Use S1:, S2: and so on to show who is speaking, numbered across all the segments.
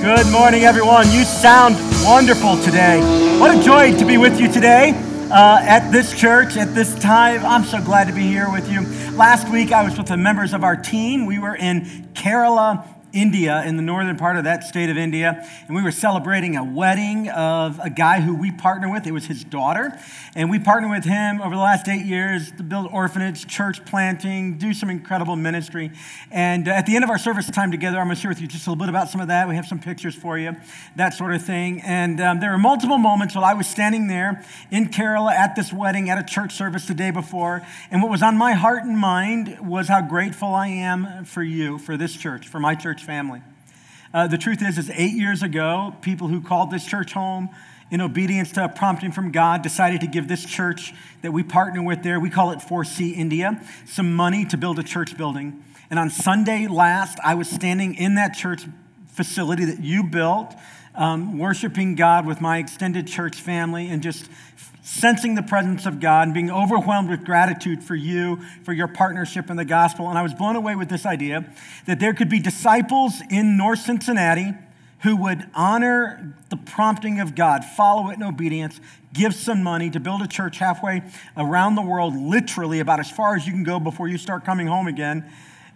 S1: Good morning, everyone. You sound wonderful today. What a joy to be with you today uh, at this church at this time. I'm so glad to be here with you. Last week, I was with the members of our team. We were in Kerala, India, in the northern part of that state of India, and we were celebrating a wedding of a guy who we partner with. It was his daughter, and we partnered with him over the last eight years to build orphanage, church planting, do some incredible ministry. And uh, at the end of our service time together, I'm going to share with you just a little bit about some of that. We have some pictures for you, that sort of thing. And um, there were multiple moments while I was standing there in Kerala at this wedding, at a church service the day before, and what was on my heart and mind was how grateful I am for you, for this church, for my church church family. Uh, the truth is, is eight years ago, people who called this church home in obedience to a prompting from God decided to give this church that we partner with there, we call it 4C India, some money to build a church building. And on Sunday last, I was standing in that church facility that you built, um, worshiping God with my extended church family and just sensing the presence of God and being overwhelmed with gratitude for you, for your partnership in the gospel. And I was blown away with this idea that there could be disciples in North Cincinnati who would honor the prompting of God, follow it in obedience, give some money to build a church halfway around the world, literally about as far as you can go before you start coming home again.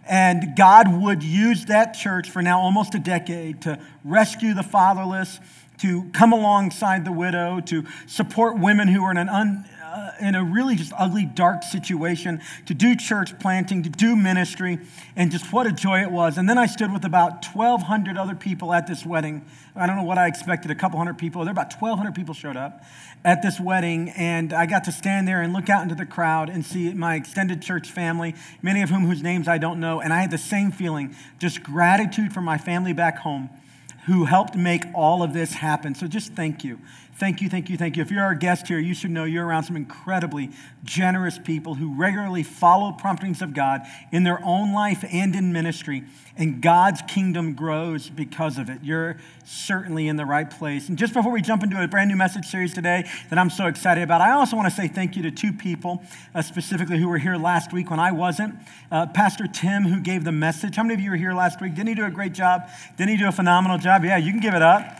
S1: And God would use that church for now almost a decade to rescue the fatherless, to come alongside the widow, to support women who are in an un, uh, in a really just ugly, dark situation, to do church planting, to do ministry, and just what a joy it was. And then I stood with about 1,200 other people at this wedding. I don't know what I expected, a couple hundred people. There about 1,200 people showed up at this wedding, and I got to stand there and look out into the crowd and see my extended church family, many of whom whose names I don't know, and I had the same feeling, just gratitude for my family back home who helped make all of this happen. So just thank you. Thank you, thank you, thank you. If you're our guest here, you should know you're around some incredibly generous people who regularly follow promptings of God in their own life and in ministry, and God's kingdom grows because of it. You're certainly in the right place. And just before we jump into a brand new message series today that I'm so excited about, I also want to say thank you to two people uh, specifically who were here last week when I wasn't. Uh, Pastor Tim, who gave the message. How many of you were here last week? Didn't he do a great job? Didn't he do a phenomenal job? Yeah, you can give it up.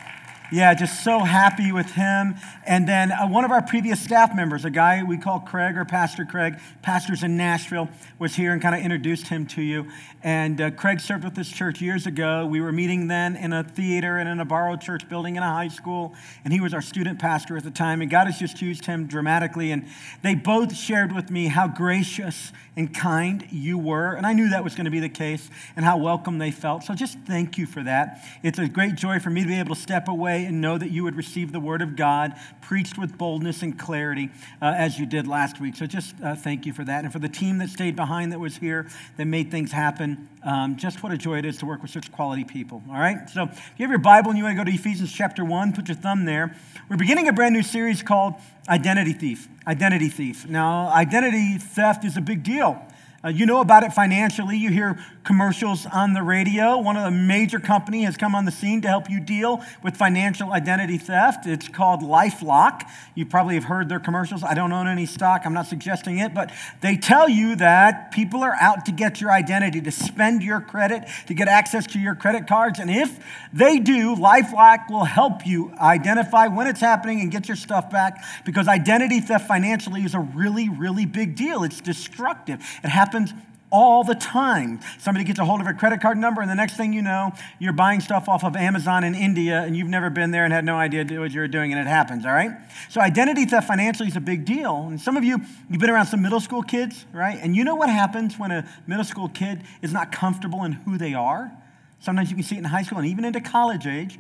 S1: Yeah, just so happy with him. And then uh, one of our previous staff members, a guy we call Craig or Pastor Craig, pastors in Nashville, was here and kind of introduced him to you. And uh, Craig served with this church years ago. We were meeting then in a theater and in a borrowed church building in a high school. And he was our student pastor at the time. And God has just used him dramatically. And they both shared with me how gracious and kind you were. And I knew that was going to be the case and how welcome they felt. So just thank you for that. It's a great joy for me to be able to step away and know that you would receive the word of God preached with boldness and clarity uh, as you did last week. So just uh, thank you for that. And for the team that stayed behind that was here, that made things happen, um, just what a joy it is to work with such quality people. All right? So if you have your Bible and you want to go to Ephesians chapter 1, put your thumb there. We're beginning a brand new series called Identity Thief. Identity Thief. Now, identity theft is a big deal. Uh, you know about it financially. You hear commercials on the radio. One of the major company has come on the scene to help you deal with financial identity theft. It's called LifeLock. You probably have heard their commercials. I don't own any stock. I'm not suggesting it, but they tell you that people are out to get your identity, to spend your credit, to get access to your credit cards. And if they do, LifeLock will help you identify when it's happening and get your stuff back because identity theft financially is a really, really big deal. It's destructive. It happens all the time. Somebody gets a hold of a credit card number, and the next thing you know, you're buying stuff off of Amazon in India, and you've never been there and had no idea what you're doing, and it happens, all right? So, identity theft financially is a big deal. And some of you, you've been around some middle school kids, right? And you know what happens when a middle school kid is not comfortable in who they are? Sometimes you can see it in high school and even into college age.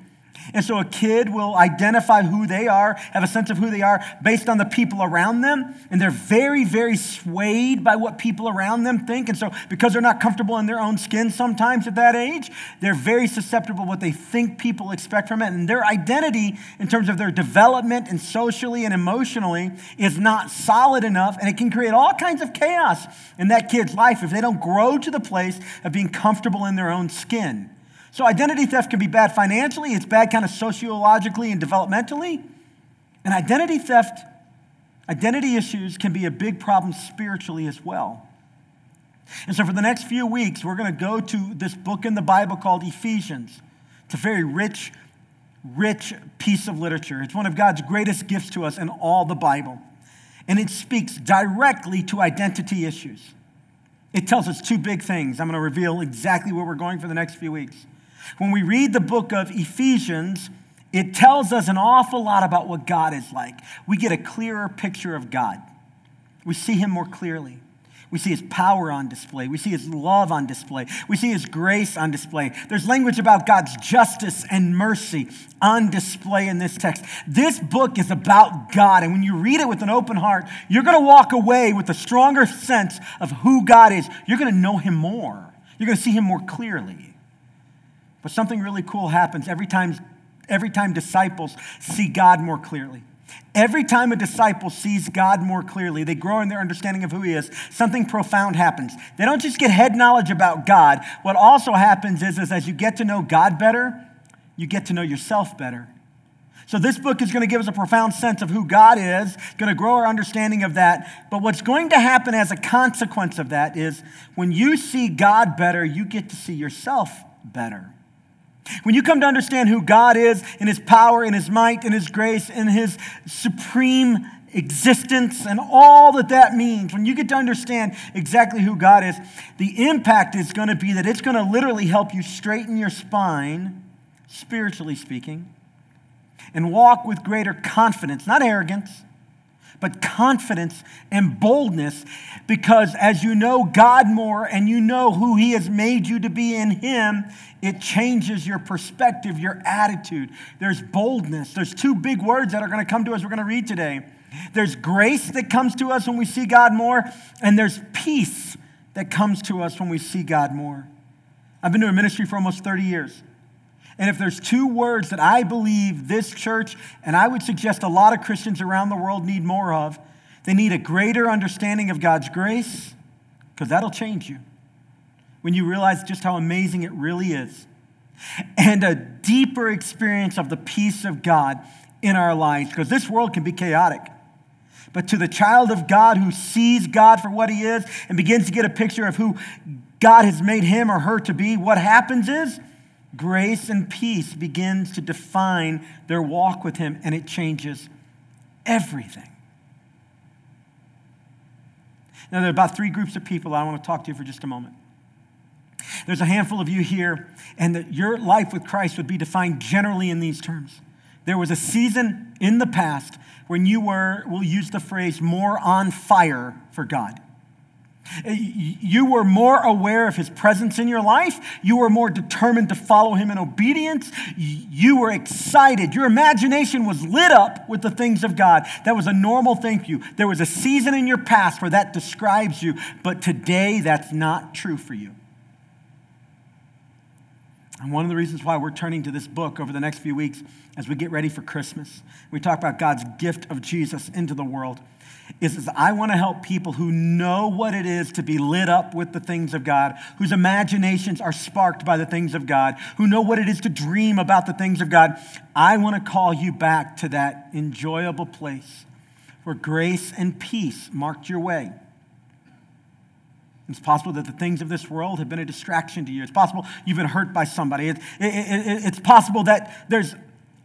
S1: And so a kid will identify who they are, have a sense of who they are based on the people around them. And they're very, very swayed by what people around them think. And so, because they're not comfortable in their own skin sometimes at that age, they're very susceptible to what they think people expect from it. And their identity, in terms of their development and socially and emotionally, is not solid enough. And it can create all kinds of chaos in that kid's life if they don't grow to the place of being comfortable in their own skin. So identity theft can be bad financially, it's bad kind of sociologically and developmentally. And identity theft, identity issues can be a big problem spiritually as well. And so for the next few weeks, we're going to go to this book in the Bible called Ephesians It's a very rich, rich piece of literature. It's one of God's greatest gifts to us in all the Bible. And it speaks directly to identity issues. It tells us two big things. I'm going to reveal exactly where we're going for the next few weeks. When we read the book of Ephesians, it tells us an awful lot about what God is like. We get a clearer picture of God, we see Him more clearly. We see his power on display. We see his love on display. We see his grace on display. There's language about God's justice and mercy on display in this text. This book is about God, and when you read it with an open heart, you're going to walk away with a stronger sense of who God is. You're going to know him more, you're going to see him more clearly. But something really cool happens every time, every time disciples see God more clearly. Every time a disciple sees God more clearly, they grow in their understanding of who He is, something profound happens. They don't just get head knowledge about God. What also happens is, is as you get to know God better, you get to know yourself better. So, this book is going to give us a profound sense of who God is, going to grow our understanding of that. But what's going to happen as a consequence of that is when you see God better, you get to see yourself better. When you come to understand who God is in his power, in his might, in his grace, in his supreme existence, and all that that means, when you get to understand exactly who God is, the impact is going to be that it's going to literally help you straighten your spine, spiritually speaking, and walk with greater confidence, not arrogance but confidence and boldness because as you know God more and you know who He has made you to be in Him, it changes your perspective, your attitude. There's boldness. There's two big words that are going to come to us, we're going to read today. There's grace that comes to us when we see God more, and there's peace that comes to us when we see God more. I've been doing ministry for almost 30 years. And if there's two words that I believe this church, and I would suggest a lot of Christians around the world need more of, they need a greater understanding of God's grace, because that'll change you when you realize just how amazing it really is, and a deeper experience of the peace of God in our lives, because this world can be chaotic. But to the child of God who sees God for what he is and begins to get a picture of who God has made him or her to be, what happens is grace and peace begins to define their walk with Him, and it changes everything. Now, there are about three groups of people I want to talk to you for just a moment. There's a handful of you here, and that your life with Christ would be defined generally in these terms. There was a season in the past when you were, we'll use the phrase, more on fire for God. Uh, you were more aware of his presence in your life. You were more determined to follow him in obedience. You were excited. Your imagination was lit up with the things of God. That was a normal thing for you. There was a season in your past where that describes you, but today that's not true for you. And one of the reasons why we're turning to this book over the next few weeks as we get ready for Christmas, we talk about God's gift of Jesus into the world is, is I want to help people who know what it is to be lit up with the things of God, whose imaginations are sparked by the things of God, who know what it is to dream about the things of God. I want to call you back to that enjoyable place where grace and peace marked your way. It's possible that the things of this world have been a distraction to you. It's possible you've been hurt by somebody. It, it, it, it's possible that there's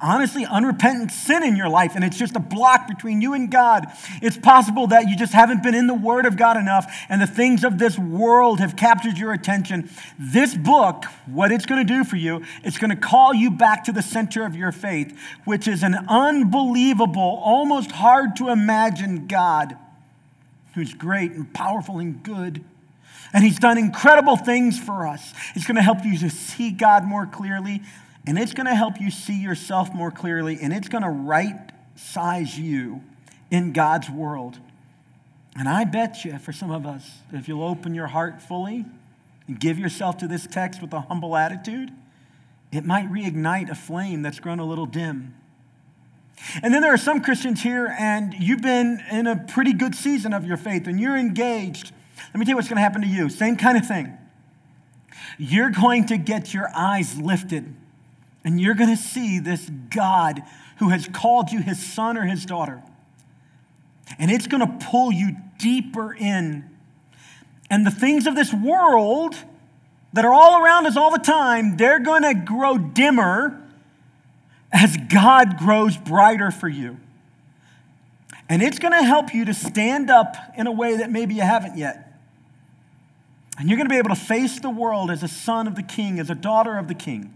S1: honestly unrepentant sin in your life and it's just a block between you and God. It's possible that you just haven't been in the Word of God enough and the things of this world have captured your attention. This book, what it's going to do for you, it's going to call you back to the center of your faith, which is an unbelievable, almost hard to imagine God who's great and powerful and good. And he's done incredible things for us. It's going to help you to see God more clearly and it's going to help you see yourself more clearly, and it's going to right size you in God's world. And I bet you, for some of us, if you'll open your heart fully and give yourself to this text with a humble attitude, it might reignite a flame that's grown a little dim. And then there are some Christians here, and you've been in a pretty good season of your faith, and you're engaged. Let me tell you what's going to happen to you. Same kind of thing. You're going to get your eyes lifted and you're going to see this God who has called you his son or his daughter. And it's going to pull you deeper in. And the things of this world that are all around us all the time, they're going to grow dimmer as God grows brighter for you. And it's going to help you to stand up in a way that maybe you haven't yet. And you're going to be able to face the world as a son of the king, as a daughter of the king.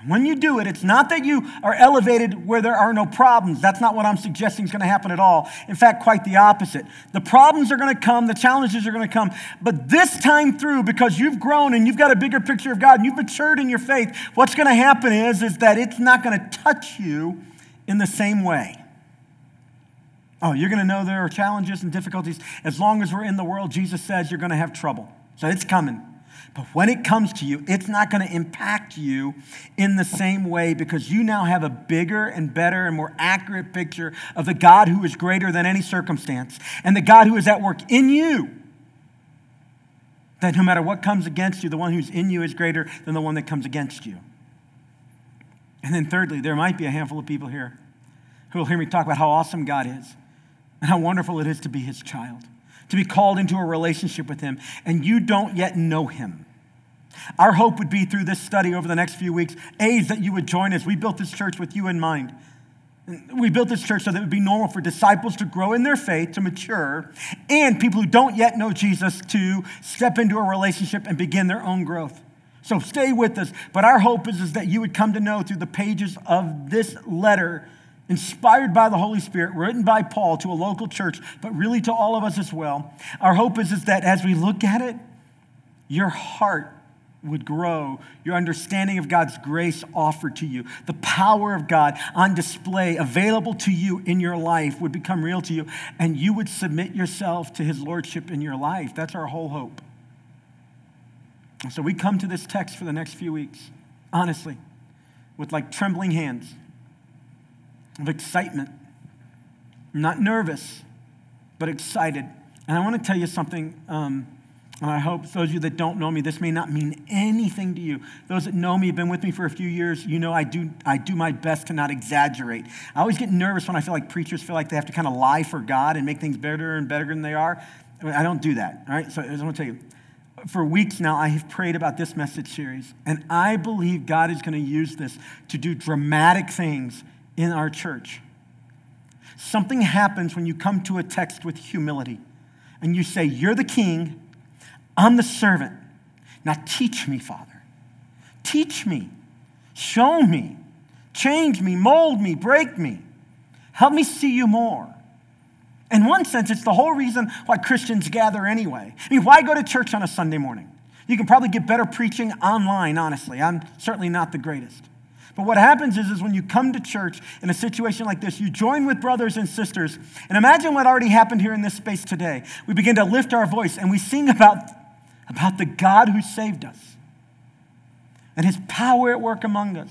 S1: And When you do it, it's not that you are elevated where there are no problems. That's not what I'm suggesting is going to happen at all. In fact, quite the opposite. The problems are going to come, the challenges are going to come. But this time through, because you've grown and you've got a bigger picture of God and you've matured in your faith, what's going to happen is, is that it's not going to touch you in the same way. Oh, you're going to know there are challenges and difficulties. As long as we're in the world, Jesus says you're going to have trouble. So it's coming. But when it comes to you, it's not going to impact you in the same way because you now have a bigger and better and more accurate picture of the God who is greater than any circumstance and the God who is at work in you. That no matter what comes against you, the one who's in you is greater than the one that comes against you. And then, thirdly, there might be a handful of people here who will hear me talk about how awesome God is and how wonderful it is to be his child to be called into a relationship with Him, and you don't yet know Him. Our hope would be through this study over the next few weeks, A, that you would join us. We built this church with you in mind. We built this church so that it would be normal for disciples to grow in their faith, to mature, and people who don't yet know Jesus to step into a relationship and begin their own growth. So stay with us. But our hope is, is that you would come to know through the pages of this letter inspired by the Holy Spirit, written by Paul to a local church, but really to all of us as well. Our hope is, is that as we look at it, your heart would grow, your understanding of God's grace offered to you, the power of God on display, available to you in your life, would become real to you, and you would submit yourself to His Lordship in your life. That's our whole hope. So we come to this text for the next few weeks, honestly, with like trembling hands of excitement. I'm not nervous, but excited. And I want to tell you something, um, and I hope those of you that don't know me, this may not mean anything to you. Those that know me, have been with me for a few years, you know I do, I do my best to not exaggerate. I always get nervous when I feel like preachers feel like they have to kind of lie for God and make things better and better than they are. I, don't do that, all right? So I just want to tell you, for weeks now, I have prayed about this message series, and I believe God is going to use this to do dramatic things in our church. Something happens when you come to a text with humility and you say, You're the king, I'm the servant. Now teach me, Father. Teach me, show me, change me, mold me, break me. Help me see you more. In one sense, it's the whole reason why Christians gather anyway. I mean, why go to church on a Sunday morning? You can probably get better preaching online, honestly. I'm certainly not the greatest. But what happens is, is when you come to church in a situation like this, you join with brothers and sisters. And imagine what already happened here in this space today. We begin to lift our voice and we sing about, about the God who saved us and his power at work among us.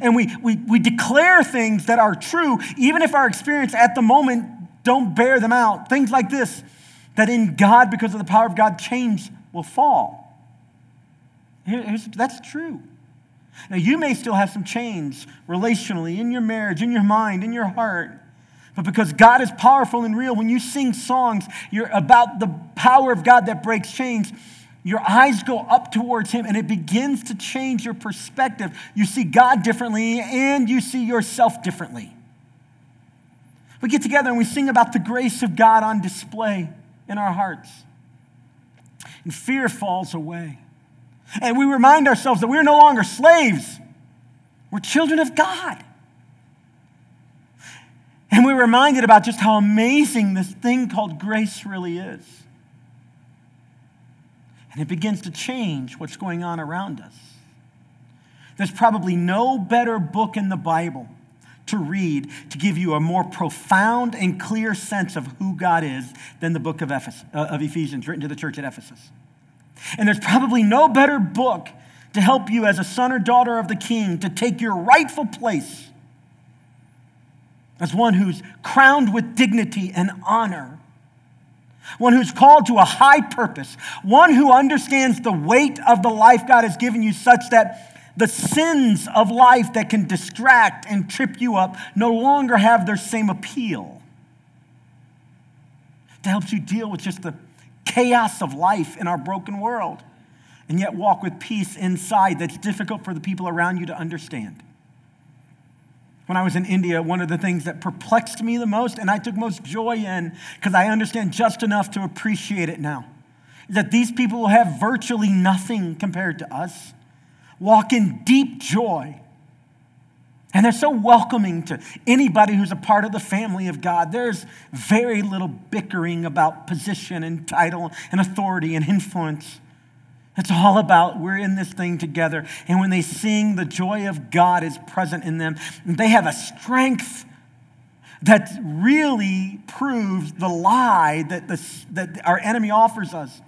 S1: And we, we, we declare things that are true, even if our experience at the moment don't bear them out. Things like this that in God, because of the power of God, chains will fall. That's true. Now, you may still have some chains relationally in your marriage, in your mind, in your heart. But because God is powerful and real, when you sing songs you're about the power of God that breaks chains, your eyes go up towards Him and it begins to change your perspective. You see God differently and you see yourself differently. We get together and we sing about the grace of God on display in our hearts, and fear falls away. And we remind ourselves that we're no longer slaves, we're children of God. And we're reminded about just how amazing this thing called grace really is. And it begins to change what's going on around us. There's probably no better book in the Bible to read to give you a more profound and clear sense of who God is than the book of, Ephes- uh, of Ephesians, written to the church at Ephesus. And there's probably no better book to help you as a son or daughter of the king to take your rightful place as one who's crowned with dignity and honor, one who's called to a high purpose, one who understands the weight of the life God has given you such that the sins of life that can distract and trip you up no longer have their same appeal. To help you deal with just the chaos of life in our broken world. and yet walk with peace inside that's difficult for the people around you to understand. When I was in India, one of the things that perplexed me the most and I took most joy in, because I understand just enough to appreciate it now, is that these people who have virtually nothing compared to us walk in deep joy. And they're so welcoming to anybody who's a part of the family of God. There's very little bickering about position and title and authority and influence. It's all about we're in this thing together. And when they sing, the joy of God is present in them. They have a strength that really proves the lie that, the, that our enemy offers us.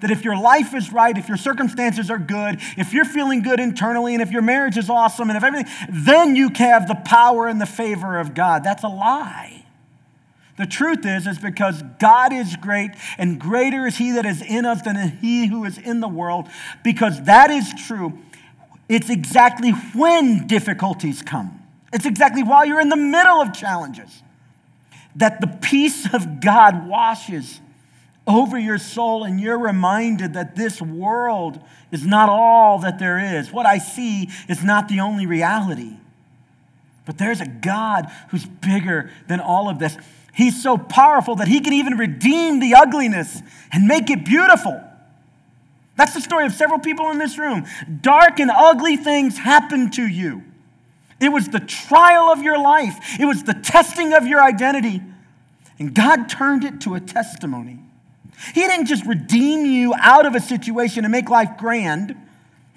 S1: That if your life is right, if your circumstances are good, if you're feeling good internally, and if your marriage is awesome, and if everything, then you have the power and the favor of God. That's a lie. The truth is, is because God is great and greater is He that is in us than He who is in the world. Because that is true, it's exactly when difficulties come. It's exactly while you're in the middle of challenges that the peace of God washes over your soul and you're reminded that this world is not all that there is. What I see is not the only reality. But there's a God who's bigger than all of this. He's so powerful that he can even redeem the ugliness and make it beautiful. That's the story of several people in this room. Dark and ugly things happened to you. It was the trial of your life, it was the testing of your identity. And God turned it to a testimony. He didn't just redeem you out of a situation and make life grand.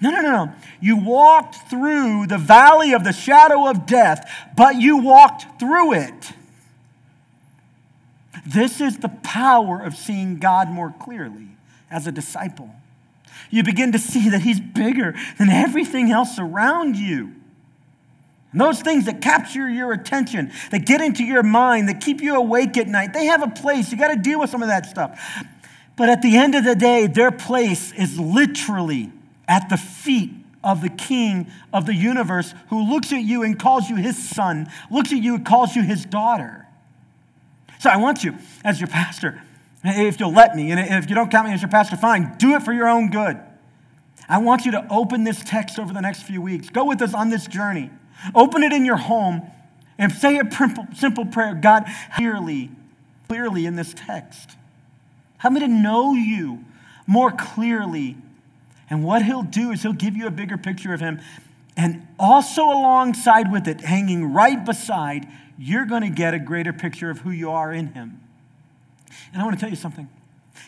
S1: No, no, no, no. You walked through the valley of the shadow of death, but you walked through it. This is the power of seeing God more clearly as a disciple. You begin to see that He's bigger than everything else around you. And those things that capture your attention, that get into your mind, that keep you awake at night, they have a place. You got to deal with some of that stuff. But at the end of the day, their place is literally at the feet of the King of the universe who looks at you and calls you his son, looks at you and calls you his daughter. So I want you, as your pastor, if you'll let me, and if you don't count me as your pastor, fine, do it for your own good. I want you to open this text over the next few weeks. Go with us on this journey. Open it in your home and say a simple prayer God, clearly, clearly in this text. Help me to know you more clearly. And what he'll do is he'll give you a bigger picture of him. And also, alongside with it, hanging right beside, you're going to get a greater picture of who you are in Him. And I want to tell you something.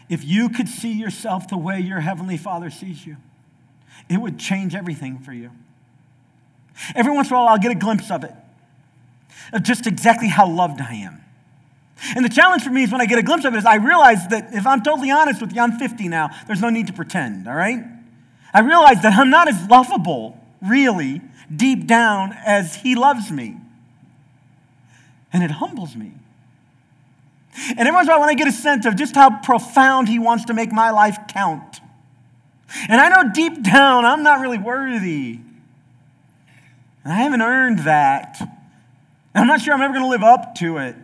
S1: If you could see yourself the way your Heavenly Father sees you, it would change everything for you. Every once in a while, I'll get a glimpse of it, of just exactly how loved I am. And the challenge for me is when I get a glimpse of it is I realize that if I'm totally honest with you, I'm 50 now. There's no need to pretend, all right? I realize that I'm not as lovable, really, deep down as He loves me and it humbles me. And every once in a while, when I get a sense of just how profound He wants to make my life count. And I know deep down I'm not really worthy. And I haven't earned that. And I'm not sure I'm ever going to live up to it.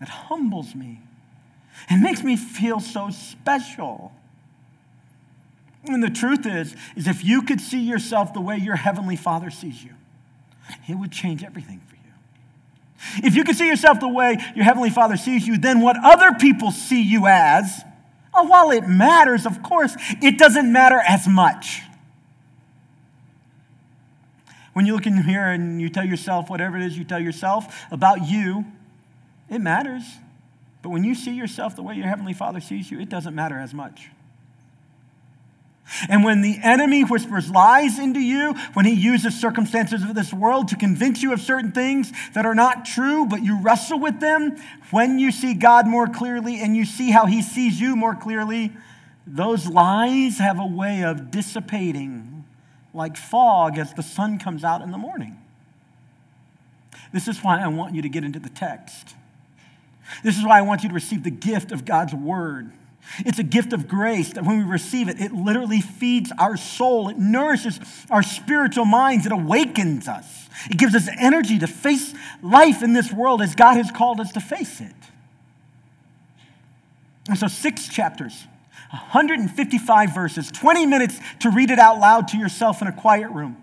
S1: It humbles me. It makes me feel so special. And the truth is, is if you could see yourself the way your heavenly Father sees you, it would change everything for you. If you could see yourself the way your Heavenly Father sees you, then what other people see you as, oh, while it matters, of course, it doesn't matter as much. When you look in the mirror and you tell yourself whatever it is you tell yourself about you, it matters. But when you see yourself the way your Heavenly Father sees you, it doesn't matter as much. And when the enemy whispers lies into you, when he uses circumstances of this world to convince you of certain things that are not true, but you wrestle with them, when you see God more clearly and you see how he sees you more clearly, those lies have a way of dissipating like fog as the sun comes out in the morning. This is why I want you to get into the text. This is why I want you to receive the gift of God's word. It's a gift of grace that when we receive it, it literally feeds our soul. It nourishes our spiritual minds. It awakens us. It gives us energy to face life in this world as God has called us to face it. And so, six chapters 155 verses, 20 minutes to read it out loud to yourself in a quiet room,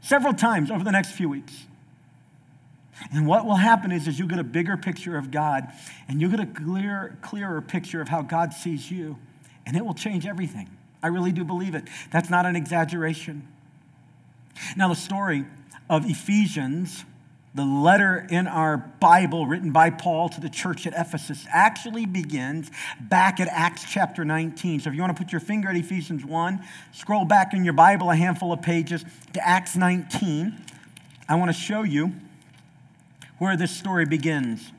S1: several times over the next few weeks. And what will happen is, is you'll get a bigger picture of God and you'll get a clear, clearer picture of how God sees you, and it will change everything. I really do believe it. That's not an exaggeration. Now, the story of Ephesians, the letter in our Bible written by Paul to the church at Ephesus, actually begins back at Acts chapter 19. So if you want to put your finger at Ephesians 1, scroll back in your Bible a handful of pages to Acts 19. I want to show you where this story begins.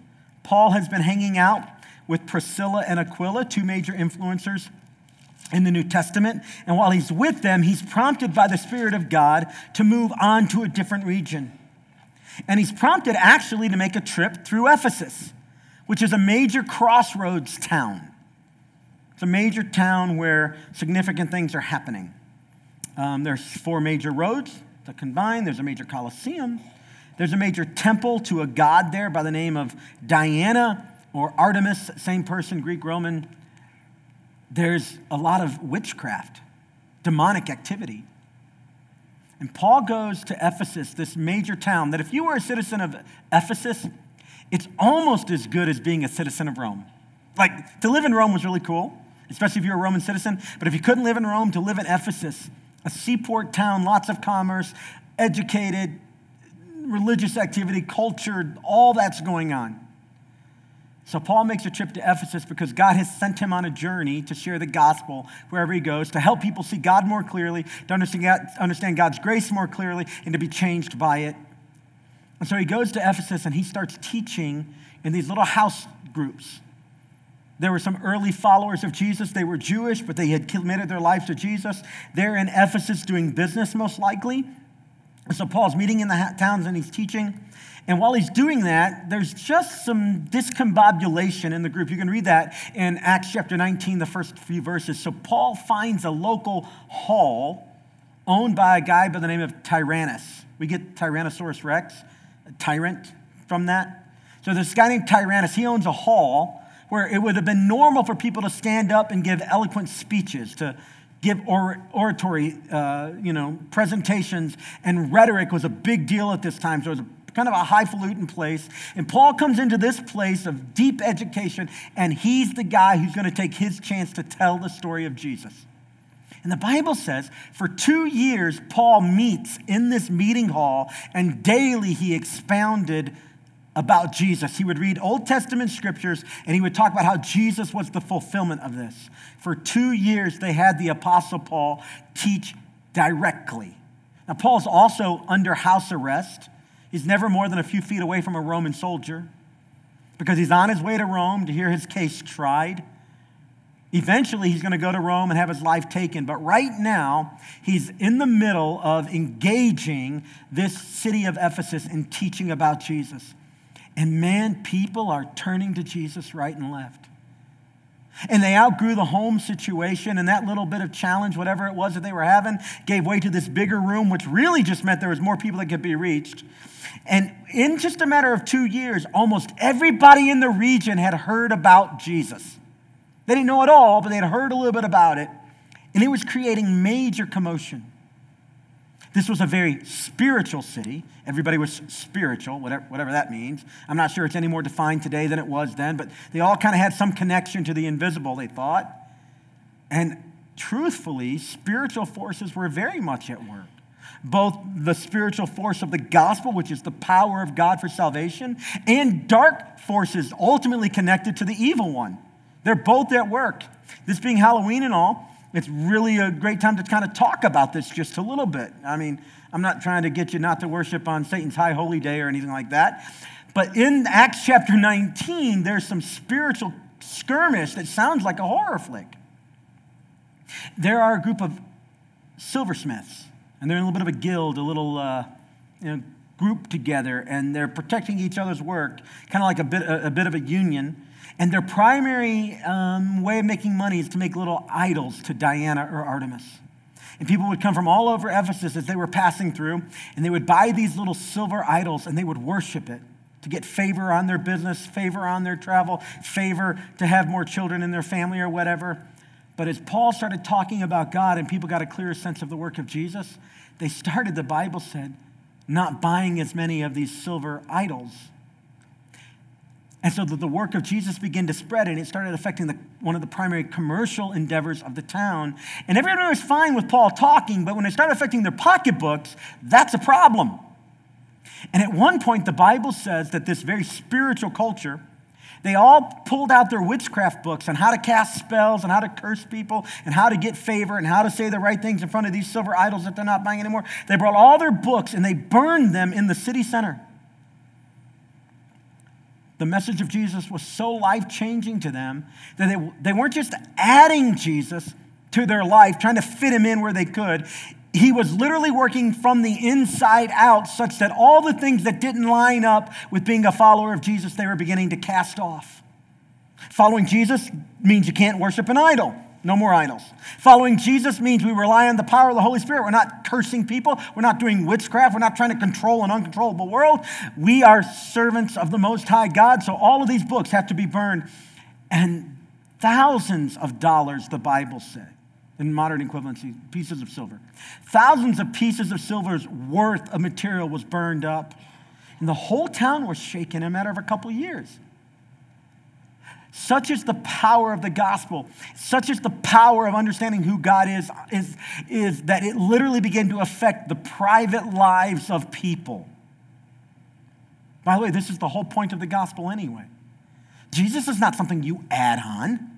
S1: Paul has been hanging out with Priscilla and Aquila, two major influencers in the New Testament. And while he's with them, he's prompted by the Spirit of God to move on to a different region. And he's prompted actually to make a trip through Ephesus, which is a major crossroads town. It's a major town where significant things are happening. Um, there's four major roads that combine, there's a major Colosseum, there's a major temple to a god there by the name of Diana or Artemis, same person, Greek, Roman. There's a lot of witchcraft, demonic activity. And Paul goes to Ephesus, this major town that if you were a citizen of Ephesus, it's almost as good as being a citizen of Rome. Like to live in Rome was really cool, especially if you're a Roman citizen. But if you couldn't live in Rome, to live in Ephesus, a seaport town, lots of commerce, educated, religious activity, culture, all that's going on. So Paul makes a trip to Ephesus because God has sent him on a journey to share the gospel wherever he goes, to help people see God more clearly, to understand God's grace more clearly, and to be changed by it. And so he goes to Ephesus and he starts teaching in these little house groups. There were some early followers of Jesus. They were Jewish, but they had committed their lives to Jesus. They're in Ephesus doing business, most likely. So Paul's meeting in the towns and he's teaching. And while he's doing that, there's just some discombobulation in the group. You can read that in Acts chapter 19, the first few verses. So Paul finds a local hall owned by a guy by the name of Tyrannus. We get Tyrannosaurus Rex, tyrant from that. So this guy named Tyrannus, he owns a hall where it would have been normal for people to stand up and give eloquent speeches, to give or, oratory, uh, you know, presentations, and rhetoric was a big deal at this time. So it was a, kind of a highfalutin place. And Paul comes into this place of deep education, and he's the guy who's going to take his chance to tell the story of Jesus. And the Bible says for two years, Paul meets in this meeting hall, and daily he expounded about Jesus. He would read Old Testament scriptures and he would talk about how Jesus was the fulfillment of this. For two years, they had the Apostle Paul teach directly. Now, Paul's also under house arrest. He's never more than a few feet away from a Roman soldier because he's on his way to Rome to hear his case tried. Eventually, he's going to go to Rome and have his life taken. But right now, he's in the middle of engaging this city of Ephesus and teaching about Jesus. And man, people are turning to Jesus right and left. And they outgrew the home situation, and that little bit of challenge, whatever it was that they were having, gave way to this bigger room, which really just meant there was more people that could be reached. And in just a matter of two years, almost everybody in the region had heard about Jesus. They didn't know it all, but they had heard a little bit about it. And it was creating major commotion. This was a very spiritual city. Everybody was spiritual, whatever, whatever that means. I'm not sure it's any more defined today than it was then, but they all kind of had some connection to the invisible, they thought. And truthfully, spiritual forces were very much at work. Both the spiritual force of the gospel, which is the power of God for salvation, and dark forces ultimately connected to the evil one. They're both at work. This being Halloween and all, it's really a great time to kind of talk about this just a little bit. I mean, I'm not trying to get you not to worship on Satan's high holy day or anything like that. But in Acts chapter 19, there's some spiritual skirmish that sounds like a horror flick. There are a group of silversmiths, and they're in a little bit of a guild, a little uh, you know, group together, and they're protecting each other's work, kind of like a bit, a, a bit of a union. And their primary um, way of making money is to make little idols to Diana or Artemis. And people would come from all over Ephesus as they were passing through, and they would buy these little silver idols and they would worship it to get favor on their business, favor on their travel, favor to have more children in their family or whatever. But as Paul started talking about God and people got a clearer sense of the work of Jesus, they started, the Bible said, not buying as many of these silver idols. And so the work of Jesus began to spread, and it started affecting the, one of the primary commercial endeavors of the town. And everyone was fine with Paul talking, but when it started affecting their pocketbooks, that's a problem. And at one point, the Bible says that this very spiritual culture, they all pulled out their witchcraft books on how to cast spells and how to curse people and how to get favor and how to say the right things in front of these silver idols that they're not buying anymore. They brought all their books and they burned them in the city center. The message of Jesus was so life changing to them that they, they weren't just adding Jesus to their life, trying to fit him in where they could he was literally working from the inside out, such that all the things that didn't line up with being a follower of Jesus, they were beginning to cast off. Following Jesus means you can't worship an idol. No more idols. Following Jesus means we rely on the power of the Holy Spirit. We're not cursing people. We're not doing witchcraft. We're not trying to control an uncontrollable world. We are servants of the Most High God. So all of these books have to be burned. And thousands of dollars, the Bible said, in modern equivalency, pieces of silver. Thousands of pieces of silver's worth of material was burned up. And the whole town was shaken in a matter of a couple of years. Such is the power of the gospel. Such is the power of understanding who God is, is, is that it literally began to affect the private lives of people. By the way, this is the whole point of the gospel anyway. Jesus is not something you add on.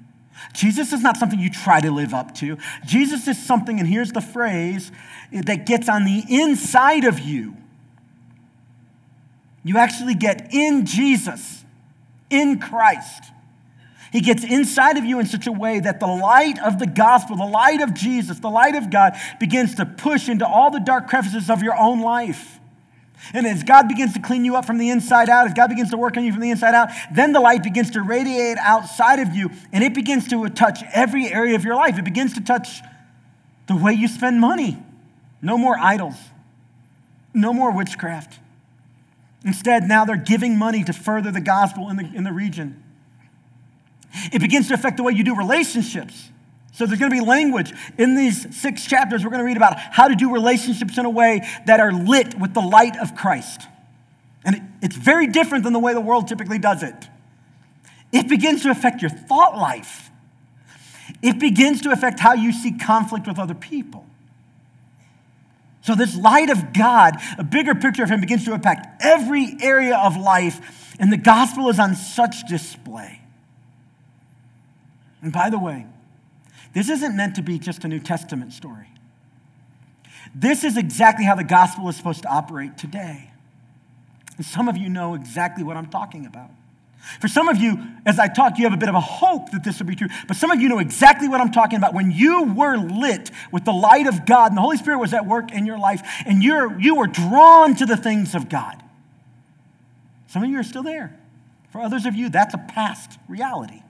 S1: Jesus is not something you try to live up to. Jesus is something, and here's the phrase, that gets on the inside of you. You actually get in Jesus, in Christ. He gets inside of you in such a way that the light of the gospel, the light of Jesus, the light of God begins to push into all the dark crevices of your own life. And as God begins to clean you up from the inside out, as God begins to work on you from the inside out, then the light begins to radiate outside of you and it begins to touch every area of your life. It begins to touch the way you spend money. No more idols, no more witchcraft. Instead, now they're giving money to further the gospel in the, in the region. It begins to affect the way you do relationships. So there's going to be language in these six chapters. We're going to read about how to do relationships in a way that are lit with the light of Christ. And it, it's very different than the way the world typically does it. It begins to affect your thought life. It begins to affect how you see conflict with other people. So, this light of God, a bigger picture of Him, begins to impact every area of life, and the gospel is on such display. And by the way, this isn't meant to be just a New Testament story. This is exactly how the gospel is supposed to operate today. And some of you know exactly what I'm talking about. For some of you, as I talk, you have a bit of a hope that this will be true. But some of you know exactly what I'm talking about. When you were lit with the light of God and the Holy Spirit was at work in your life, and you're, you were drawn to the things of God. Some of you are still there. For others of you, that's a past reality.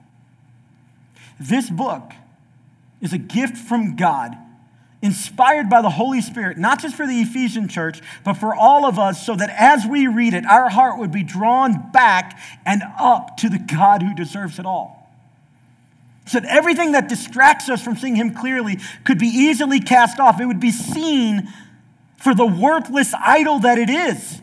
S1: This book is a gift from God, inspired by the Holy Spirit, not just for the Ephesian church, but for all of us, so that as we read it, our heart would be drawn back and up to the God who deserves it all. So that everything that distracts us from seeing Him clearly could be easily cast off. It would be seen for the worthless idol that it is.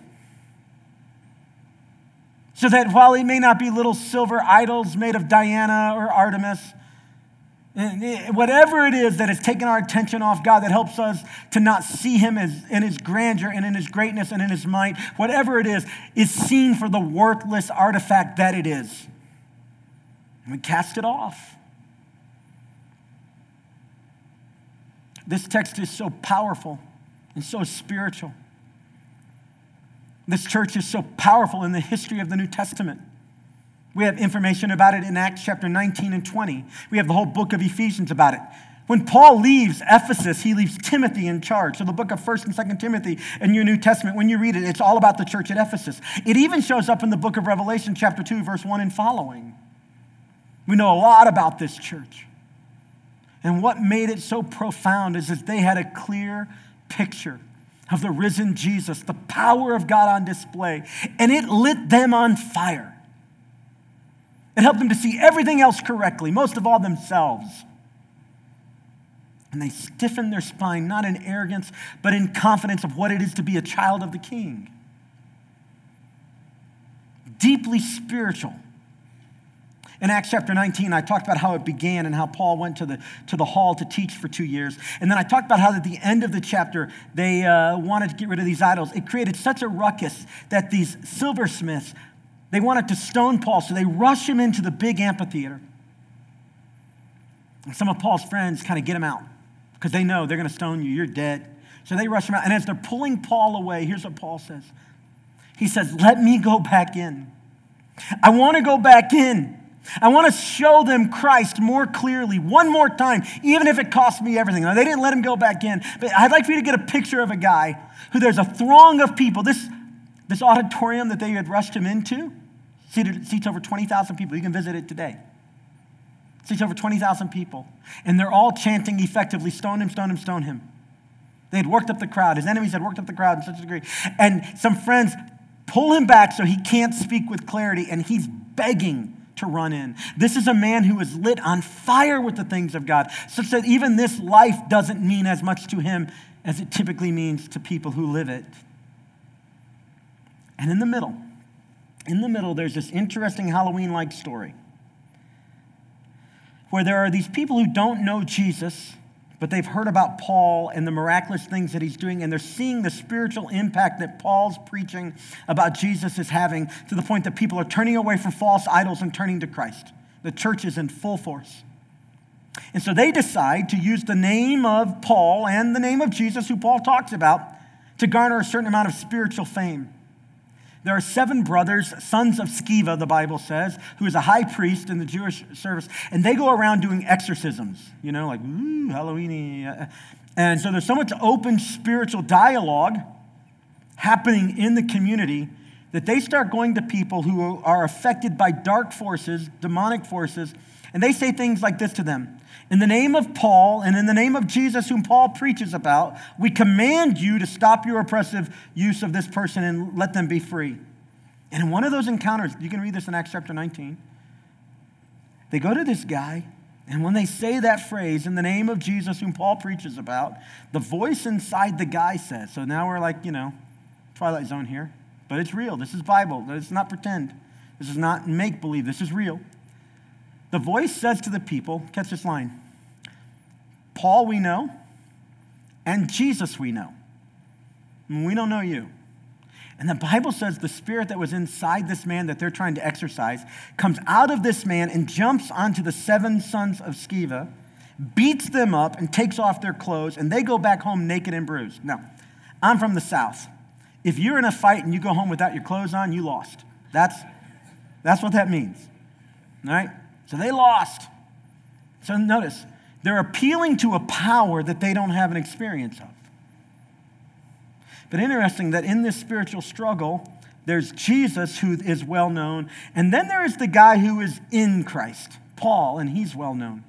S1: So that while it may not be little silver idols made of Diana or Artemis, Whatever it is that has taken our attention off God, that helps us to not see Him as, in His grandeur and in His greatness and in His might, whatever it is, is seen for the worthless artifact that it is. And we cast it off. This text is so powerful and so spiritual. This church is so powerful in the history of the New Testament. We have information about it in Acts chapter 19 and 20. We have the whole book of Ephesians about it. When Paul leaves Ephesus, he leaves Timothy in charge. So the book of 1st and 2nd Timothy in your New Testament, when you read it, it's all about the church at Ephesus. It even shows up in the book of Revelation, chapter 2, verse 1 and following. We know a lot about this church. And what made it so profound is that they had a clear picture of the risen Jesus, the power of God on display, and it lit them on fire. It helped them to see everything else correctly, most of all themselves. And they stiffen their spine, not in arrogance, but in confidence of what it is to be a child of the king. Deeply spiritual. In Acts chapter 19, I talked about how it began and how Paul went to the, to the hall to teach for two years. And then I talked about how at the end of the chapter, they uh, wanted to get rid of these idols. It created such a ruckus that these silversmiths, they wanted to stone Paul, so they rush him into the big amphitheater. And some of Paul's friends kind of get him out because they know they're going to stone you. You're dead. So they rush him out. And as they're pulling Paul away, here's what Paul says He says, Let me go back in. I want to go back in. I want to show them Christ more clearly one more time, even if it costs me everything. Now, they didn't let him go back in, but I'd like for you to get a picture of a guy who there's a throng of people. This, this auditorium that they had rushed him into seated, seats over 20,000 people. You can visit it today. Seats over 20,000 people. And they're all chanting effectively stone him, stone him, stone him. They had worked up the crowd. His enemies had worked up the crowd in such a degree. And some friends pull him back so he can't speak with clarity, and he's begging to run in. This is a man who is lit on fire with the things of God, such that even this life doesn't mean as much to him as it typically means to people who live it. And in the middle, in the middle, there's this interesting Halloween like story where there are these people who don't know Jesus, but they've heard about Paul and the miraculous things that he's doing, and they're seeing the spiritual impact that Paul's preaching about Jesus is having to the point that people are turning away from false idols and turning to Christ. The church is in full force. And so they decide to use the name of Paul and the name of Jesus, who Paul talks about, to garner a certain amount of spiritual fame. There are seven brothers, sons of Sceva, the Bible says, who is a high priest in the Jewish service, and they go around doing exorcisms, you know, like, ooh, Halloweeny. And so there's so much open spiritual dialogue happening in the community that they start going to people who are affected by dark forces, demonic forces, and they say things like this to them In the name of Paul and in the name of Jesus, whom Paul preaches about, we command you to stop your oppressive use of this person and let them be free. And in one of those encounters, you can read this in Acts chapter 19, they go to this guy, and when they say that phrase, in the name of Jesus, whom Paul preaches about, the voice inside the guy says, so now we're like, you know, Twilight Zone here, but it's real. This is Bible. It's not pretend. This is not make believe. This is real. The voice says to the people, catch this line Paul we know, and Jesus we know. We don't know you. And the Bible says the spirit that was inside this man that they're trying to exorcise comes out of this man and jumps onto the seven sons of Sceva, beats them up, and takes off their clothes, and they go back home naked and bruised. Now, I'm from the South. If you're in a fight and you go home without your clothes on, you lost. That's, that's what that means. All right? So they lost. So notice, they're appealing to a power that they don't have an experience of. But interesting that in this spiritual struggle, there's Jesus who is well known, and then there is the guy who is in Christ, Paul, and he's well known.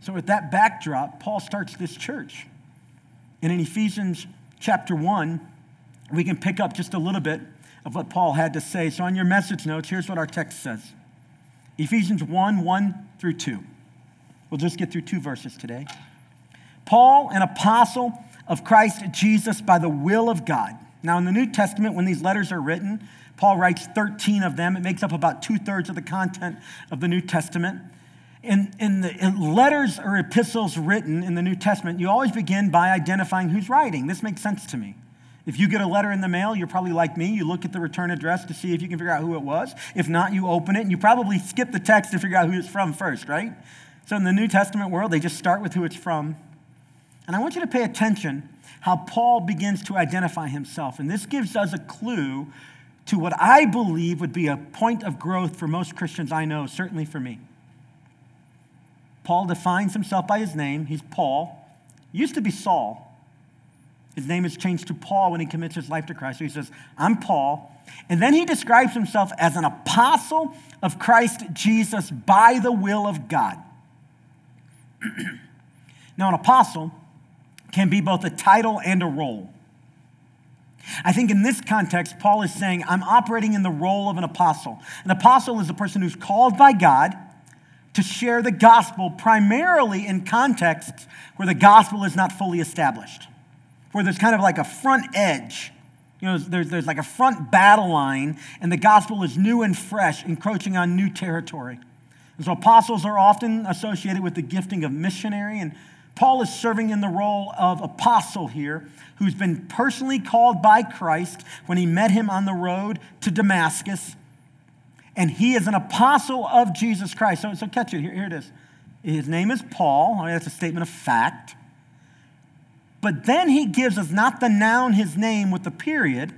S1: So, with that backdrop, Paul starts this church. And in Ephesians chapter 1, we can pick up just a little bit of what Paul had to say. So, on your message notes, here's what our text says Ephesians 1 1 through 2. We'll just get through two verses today. Paul, an apostle of Christ Jesus by the will of God. Now, in the New Testament, when these letters are written, Paul writes 13 of them. It makes up about two thirds of the content of the New Testament. In, in the in letters or epistles written in the New Testament, you always begin by identifying who's writing. This makes sense to me. If you get a letter in the mail, you're probably like me. You look at the return address to see if you can figure out who it was. If not, you open it and you probably skip the text to figure out who it's from first, right? So in the New Testament world, they just start with who it's from. And I want you to pay attention how Paul begins to identify himself. And this gives us a clue to what I believe would be a point of growth for most Christians I know, certainly for me. Paul defines himself by his name. He's Paul. Used to be Saul. His name is changed to Paul when he commits his life to Christ. So he says, I'm Paul. And then he describes himself as an apostle of Christ Jesus by the will of God. now, an apostle can be both a title and a role. I think in this context, Paul is saying, I'm operating in the role of an apostle. An apostle is a person who's called by God to share the gospel primarily in contexts where the gospel is not fully established, where there's kind of like a front edge. You know, there's, there's like a front battle line, and the gospel is new and fresh, encroaching on new territory. And so apostles are often associated with the gifting of missionary, and Paul is serving in the role of apostle here, who's been personally called by Christ when he met him on the road to Damascus. And he is an apostle of Jesus Christ. So, so catch it. Here, here it is. His name is Paul. That's a statement of fact. But then he gives us not the noun, his name, with the period.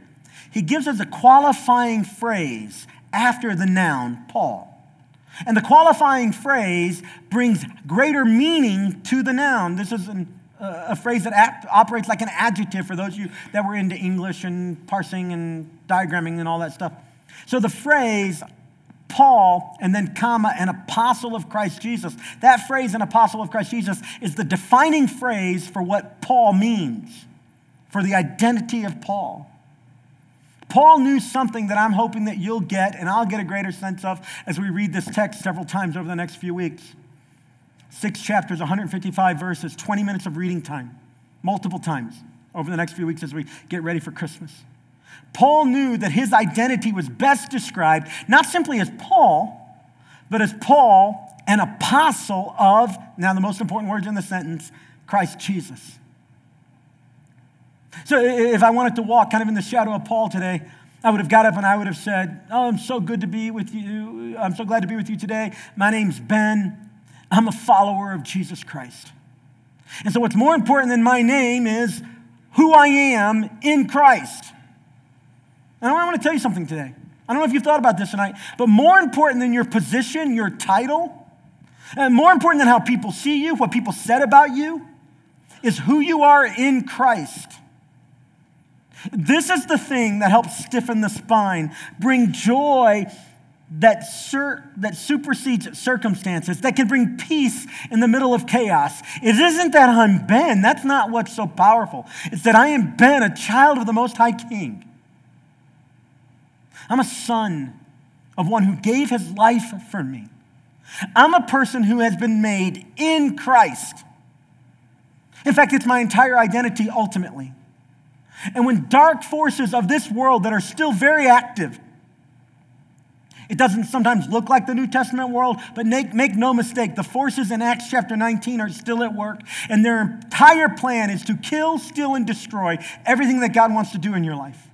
S1: He gives us a qualifying phrase after the noun, Paul. And the qualifying phrase brings greater meaning to the noun. This is an, uh, a phrase that act, operates like an adjective for those of you that were into English and parsing and diagramming and all that stuff. So the phrase Paul and then comma an apostle of Christ Jesus. That phrase an apostle of Christ Jesus is the defining phrase for what Paul means, for the identity of Paul. Paul knew something that I'm hoping that you'll get and I'll get a greater sense of as we read this text several times over the next few weeks. Six chapters, 155 verses, 20 minutes of reading time, multiple times over the next few weeks as we get ready for Christmas. Paul knew that his identity was best described not simply as Paul, but as Paul, an apostle of, now the most important words in the sentence, Christ Jesus. So if I wanted to walk kind of in the shadow of Paul today, I would have got up and I would have said, Oh, I'm so good to be with you. I'm so glad to be with you today. My name's Ben. I'm a follower of Jesus Christ. And so, what's more important than my name is who I am in Christ. And I want to tell you something today. I don't know if you've thought about this tonight, but more important than your position, your title, and more important than how people see you, what people said about you, is who you are in Christ. This is the thing that helps stiffen the spine, bring joy that, sur- that supersedes circumstances, that can bring peace in the middle of chaos. It isn't that I'm Ben, that's not what's so powerful. It's that I am Ben, a child of the Most High King. I'm a son of one who gave his life for me. I'm a person who has been made in Christ. In fact, it's my entire identity ultimately. And when dark forces of this world that are still very active, it doesn't sometimes look like the New Testament world, but make, make no mistake, the forces in Acts chapter 19 are still at work, and their entire plan is to kill, steal, and destroy everything that God wants to do in your life.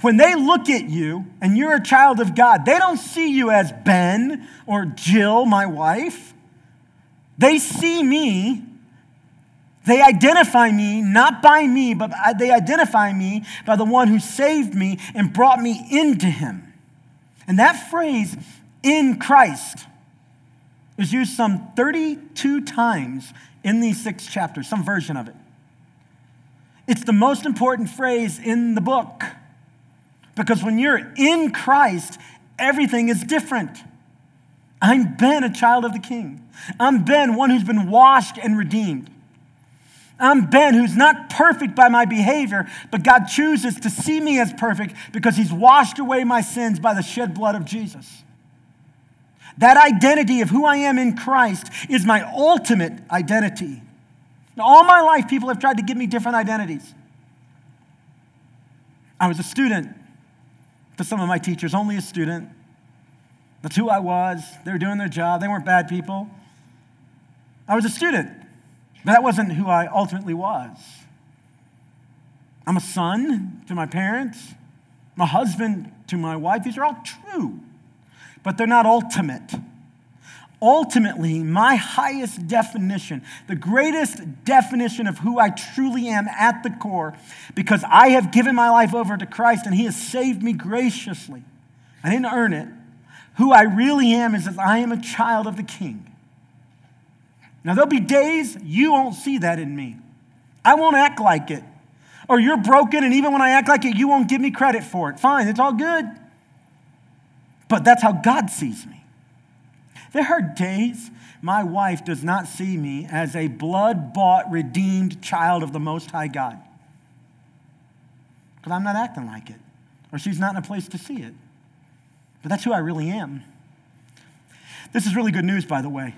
S1: When they look at you and you're a child of God, they don't see you as Ben or Jill, my wife. They see me they identify me not by me, but they identify me by the one who saved me and brought me into him. And that phrase, in Christ, is used some 32 times in these six chapters, some version of it. It's the most important phrase in the book because when you're in Christ, everything is different. I'm Ben, a child of the King. I'm Ben, one who's been washed and redeemed. I'm Ben, who's not perfect by my behavior, but God chooses to see me as perfect because He's washed away my sins by the shed blood of Jesus. That identity of who I am in Christ is my ultimate identity. Now, all my life, people have tried to give me different identities. I was a student to some of my teachers, only a student. That's who I was. They were doing their job, they weren't bad people. I was a student. But that wasn't who I ultimately was. I'm a son to my parents, I'm a husband to my wife. These are all true, but they're not ultimate. Ultimately, my highest definition, the greatest definition of who I truly am at the core, because I have given my life over to Christ and He has saved me graciously. I didn't earn it. Who I really am is that I am a child of the King. Now, there'll be days you won't see that in me. I won't act like it. Or you're broken, and even when I act like it, you won't give me credit for it. Fine, it's all good. But that's how God sees me. There are days my wife does not see me as a blood bought, redeemed child of the Most High God. Because I'm not acting like it, or she's not in a place to see it. But that's who I really am. This is really good news, by the way.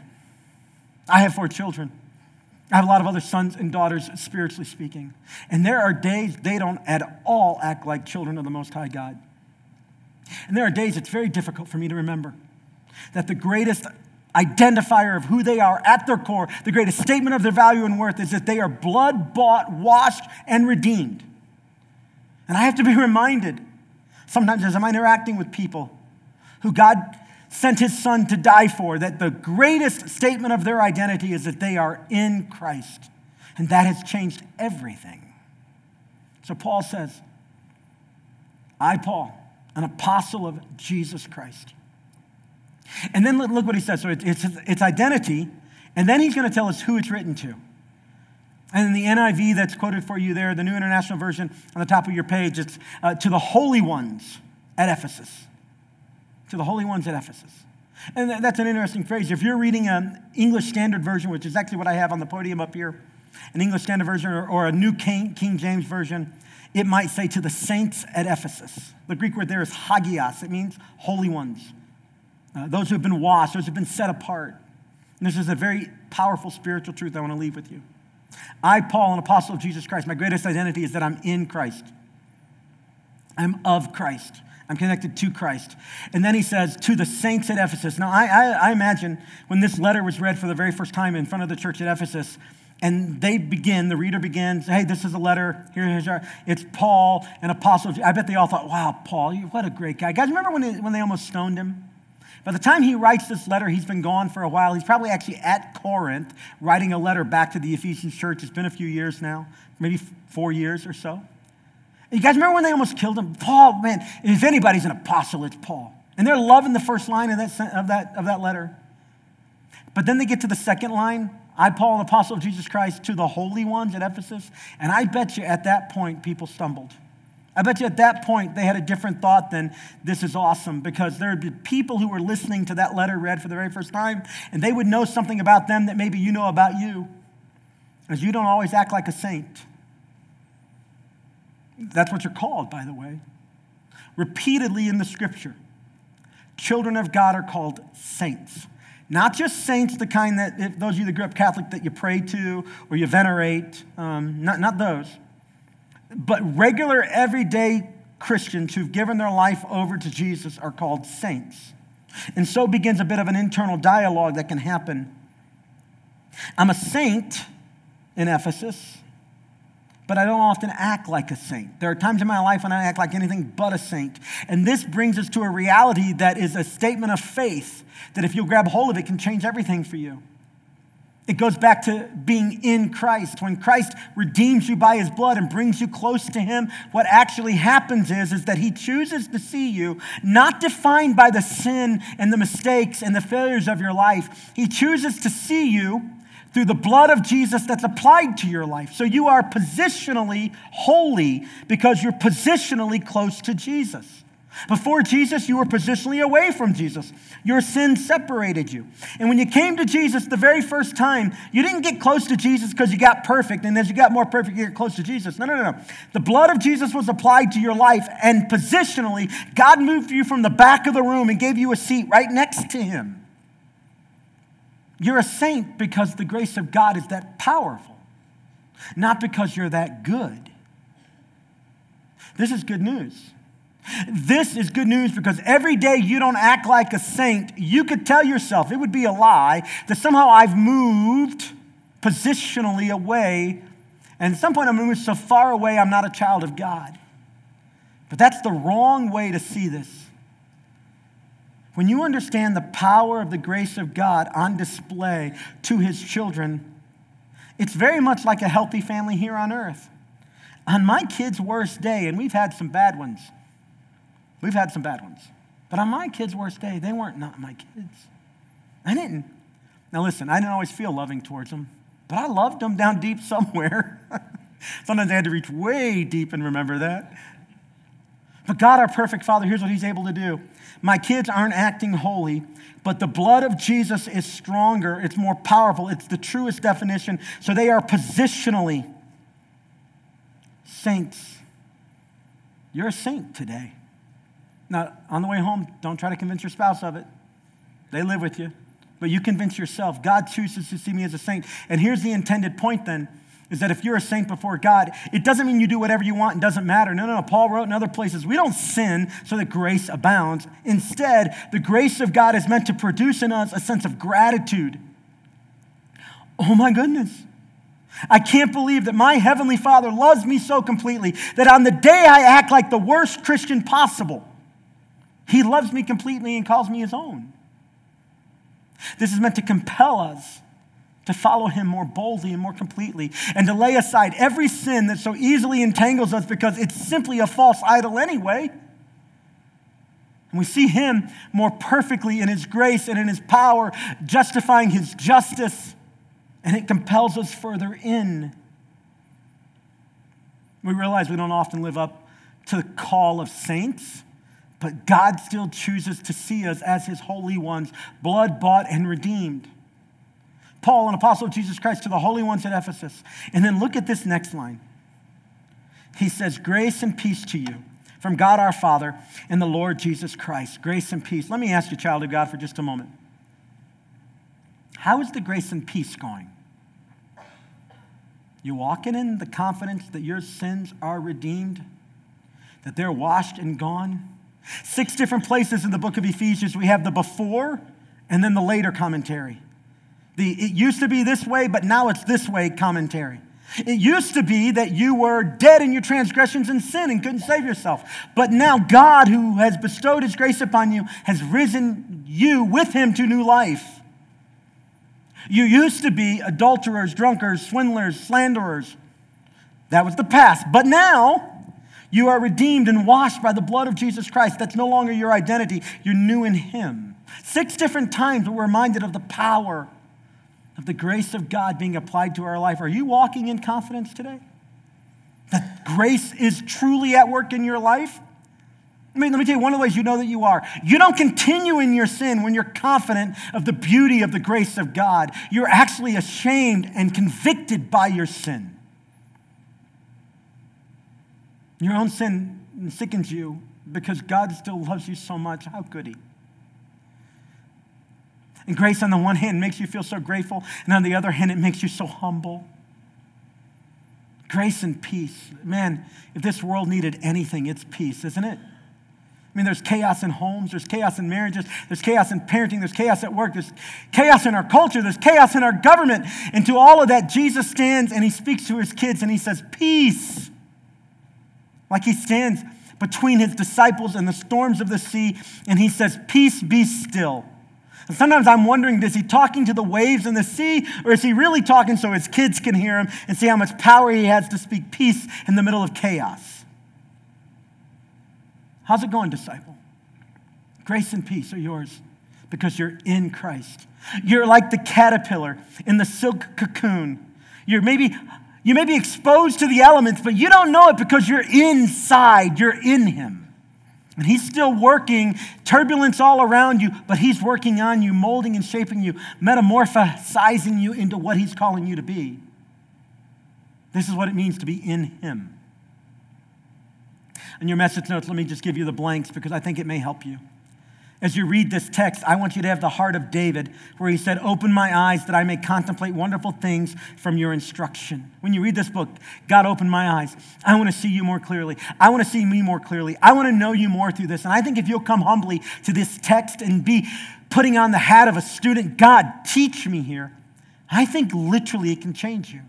S1: I have four children. I have a lot of other sons and daughters, spiritually speaking. And there are days they don't at all act like children of the Most High God. And there are days it's very difficult for me to remember that the greatest identifier of who they are at their core, the greatest statement of their value and worth, is that they are blood bought, washed, and redeemed. And I have to be reminded sometimes as I'm interacting with people who God sent his son to die for, that the greatest statement of their identity is that they are in Christ. And that has changed everything. So Paul says, I, Paul, an apostle of Jesus Christ. And then look what he says. So it's, it's identity, and then he's going to tell us who it's written to. And in the NIV that's quoted for you there, the New International Version on the top of your page, it's uh, to the holy ones at Ephesus. To the holy ones at Ephesus. And that's an interesting phrase. If you're reading an English Standard Version, which is actually what I have on the podium up here, an English Standard Version or, or a New King, King James Version, it might say to the saints at Ephesus. The Greek word there is hagios, it means holy ones. Uh, those who have been washed, those who have been set apart. And this is a very powerful spiritual truth I want to leave with you. I, Paul, an apostle of Jesus Christ, my greatest identity is that I'm in Christ. I'm of Christ. I'm connected to Christ. And then he says, to the saints at Ephesus. Now, I, I, I, imagine when this letter was read for the very first time in front of the church at Ephesus, and they begin, the reader begins, hey, this is a letter. Here, here's our, it's Paul, an apostle. I bet they all thought, wow, Paul, what a great guy. Guys, remember when they, when they almost stoned him? By the time he writes this letter, he's been gone for a while. He's probably actually at Corinth writing a letter back to the Ephesian church. It's been a few years now, maybe four years or so. You guys remember when they almost killed him? Paul, man, if anybody's an apostle, it's Paul. And they're loving the first line of that, of that, of that letter. But then they get to the second line I, Paul, an apostle of Jesus Christ, to the holy ones at Ephesus. And I bet you at that point, people stumbled. I bet you at that point they had a different thought than this is awesome because there would be people who were listening to that letter read for the very first time and they would know something about them that maybe you know about you. Because you don't always act like a saint. That's what you're called, by the way. Repeatedly in the scripture, children of God are called saints. Not just saints, the kind that, those of you that grew up Catholic, that you pray to or you venerate, um, not, not those but regular, everyday Christians who've given their life over to Jesus are called saints. And so begins a bit of an internal dialogue that can happen. I'm a saint in Ephesus, but I don't often act like a saint. There are times in my life when I act like anything but a saint. And this brings us to a reality that is a statement of faith that if you'll grab hold of it, can change everything for you. It goes back to being in Christ. When Christ redeems you by his blood and brings you close to him, what actually happens is, is that he chooses to see you not defined by the sin and the mistakes and the failures of your life. He chooses to see you through the blood of Jesus that's applied to your life. So you are positionally holy because you're positionally close to Jesus. Before Jesus, you were positionally away from Jesus. Your sin separated you. And when you came to Jesus the very first time, you didn't get close to Jesus because you got perfect. And as you got more perfect, you get close to Jesus. No, no, no, no. The blood of Jesus was applied to your life. And positionally, God moved you from the back of the room and gave you a seat right next to Him. You're a saint because the grace of God is that powerful, not because you're that good. This is good news. This is good news because every day you don't act like a saint, you could tell yourself, it would be a lie, that somehow I've moved positionally away. And at some point, I'm moved so far away, I'm not a child of God. But that's the wrong way to see this. When you understand the power of the grace of God on display to his children, it's very much like a healthy family here on earth. On my kid's worst day, and we've had some bad ones, We've had some bad ones. But on my kids' worst day, they weren't not my kids. I didn't. Now, listen, I didn't always feel loving towards them, but I loved them down deep somewhere. Sometimes I had to reach way deep and remember that. But God, our perfect Father, here's what He's able to do. My kids aren't acting holy, but the blood of Jesus is stronger, it's more powerful, it's the truest definition. So they are positionally saints. You're a saint today. Now, on the way home, don't try to convince your spouse of it. They live with you. But you convince yourself God chooses to see me as a saint. And here's the intended point then is that if you're a saint before God, it doesn't mean you do whatever you want and doesn't matter. No, no, no. Paul wrote in other places, we don't sin so that grace abounds. Instead, the grace of God is meant to produce in us a sense of gratitude. Oh my goodness. I can't believe that my Heavenly Father loves me so completely that on the day I act like the worst Christian possible, He loves me completely and calls me His own. This is meant to compel us to follow him more boldly and more completely, and to lay aside every sin that so easily entangles us because it's simply a false idol anyway. And we see him more perfectly in his grace and in his power, justifying his justice, and it compels us further in. We realize we don't often live up to the call of saints, but God still chooses to see us as his holy ones, blood bought and redeemed. Paul, an apostle of Jesus Christ, to the holy ones at Ephesus. And then look at this next line. He says, Grace and peace to you from God our Father and the Lord Jesus Christ. Grace and peace. Let me ask you, child of God, for just a moment. How is the grace and peace going? You walking in the confidence that your sins are redeemed, that they're washed and gone? Six different places in the book of Ephesians, we have the before and then the later commentary. The it used to be this way, but now it's this way commentary. It used to be that you were dead in your transgressions and sin and couldn't save yourself. But now God, who has bestowed his grace upon you, has risen you with him to new life. You used to be adulterers, drunkards, swindlers, slanderers. That was the past. But now you are redeemed and washed by the blood of Jesus Christ. That's no longer your identity. You're new in him. Six different times we're reminded of the power of the grace of God being applied to our life. Are you walking in confidence today? That grace is truly at work in your life? I mean, let me tell you one of the ways you know that you are. You don't continue in your sin when you're confident of the beauty of the grace of God. You're actually ashamed and convicted by your sin. Your own sin sickens you because God still loves you so much. How could He? And grace, on the one hand, makes you feel so grateful, and on the other hand, it makes you so humble. Grace and peace. Man, if this world needed anything, it's peace, isn't it? I mean, there's chaos in homes, there's chaos in marriages, there's chaos in parenting, there's chaos at work, there's chaos in our culture, there's chaos in our government. And to all of that, Jesus stands and he speaks to his kids and he says, Peace. Like he stands between his disciples and the storms of the sea and he says, Peace be still. And sometimes I'm wondering, is he talking to the waves and the sea, or is he really talking so his kids can hear him and see how much power he has to speak peace in the middle of chaos? How's it going, disciple? Grace and peace are yours because you're in Christ. You're like the caterpillar in the silk cocoon. You're maybe you may be exposed to the elements, but you don't know it because you're inside, you're in him. And he's still working, turbulence all around you, but he's working on you, molding and shaping you, metamorphosizing you into what he's calling you to be. This is what it means to be in him. In your message notes, let me just give you the blanks because I think it may help you. As you read this text, I want you to have the heart of David, where he said, Open my eyes that I may contemplate wonderful things from your instruction. When you read this book, God opened my eyes. I want to see you more clearly. I want to see me more clearly. I want to know you more through this. And I think if you'll come humbly to this text and be putting on the hat of a student, God, teach me here, I think literally it can change you.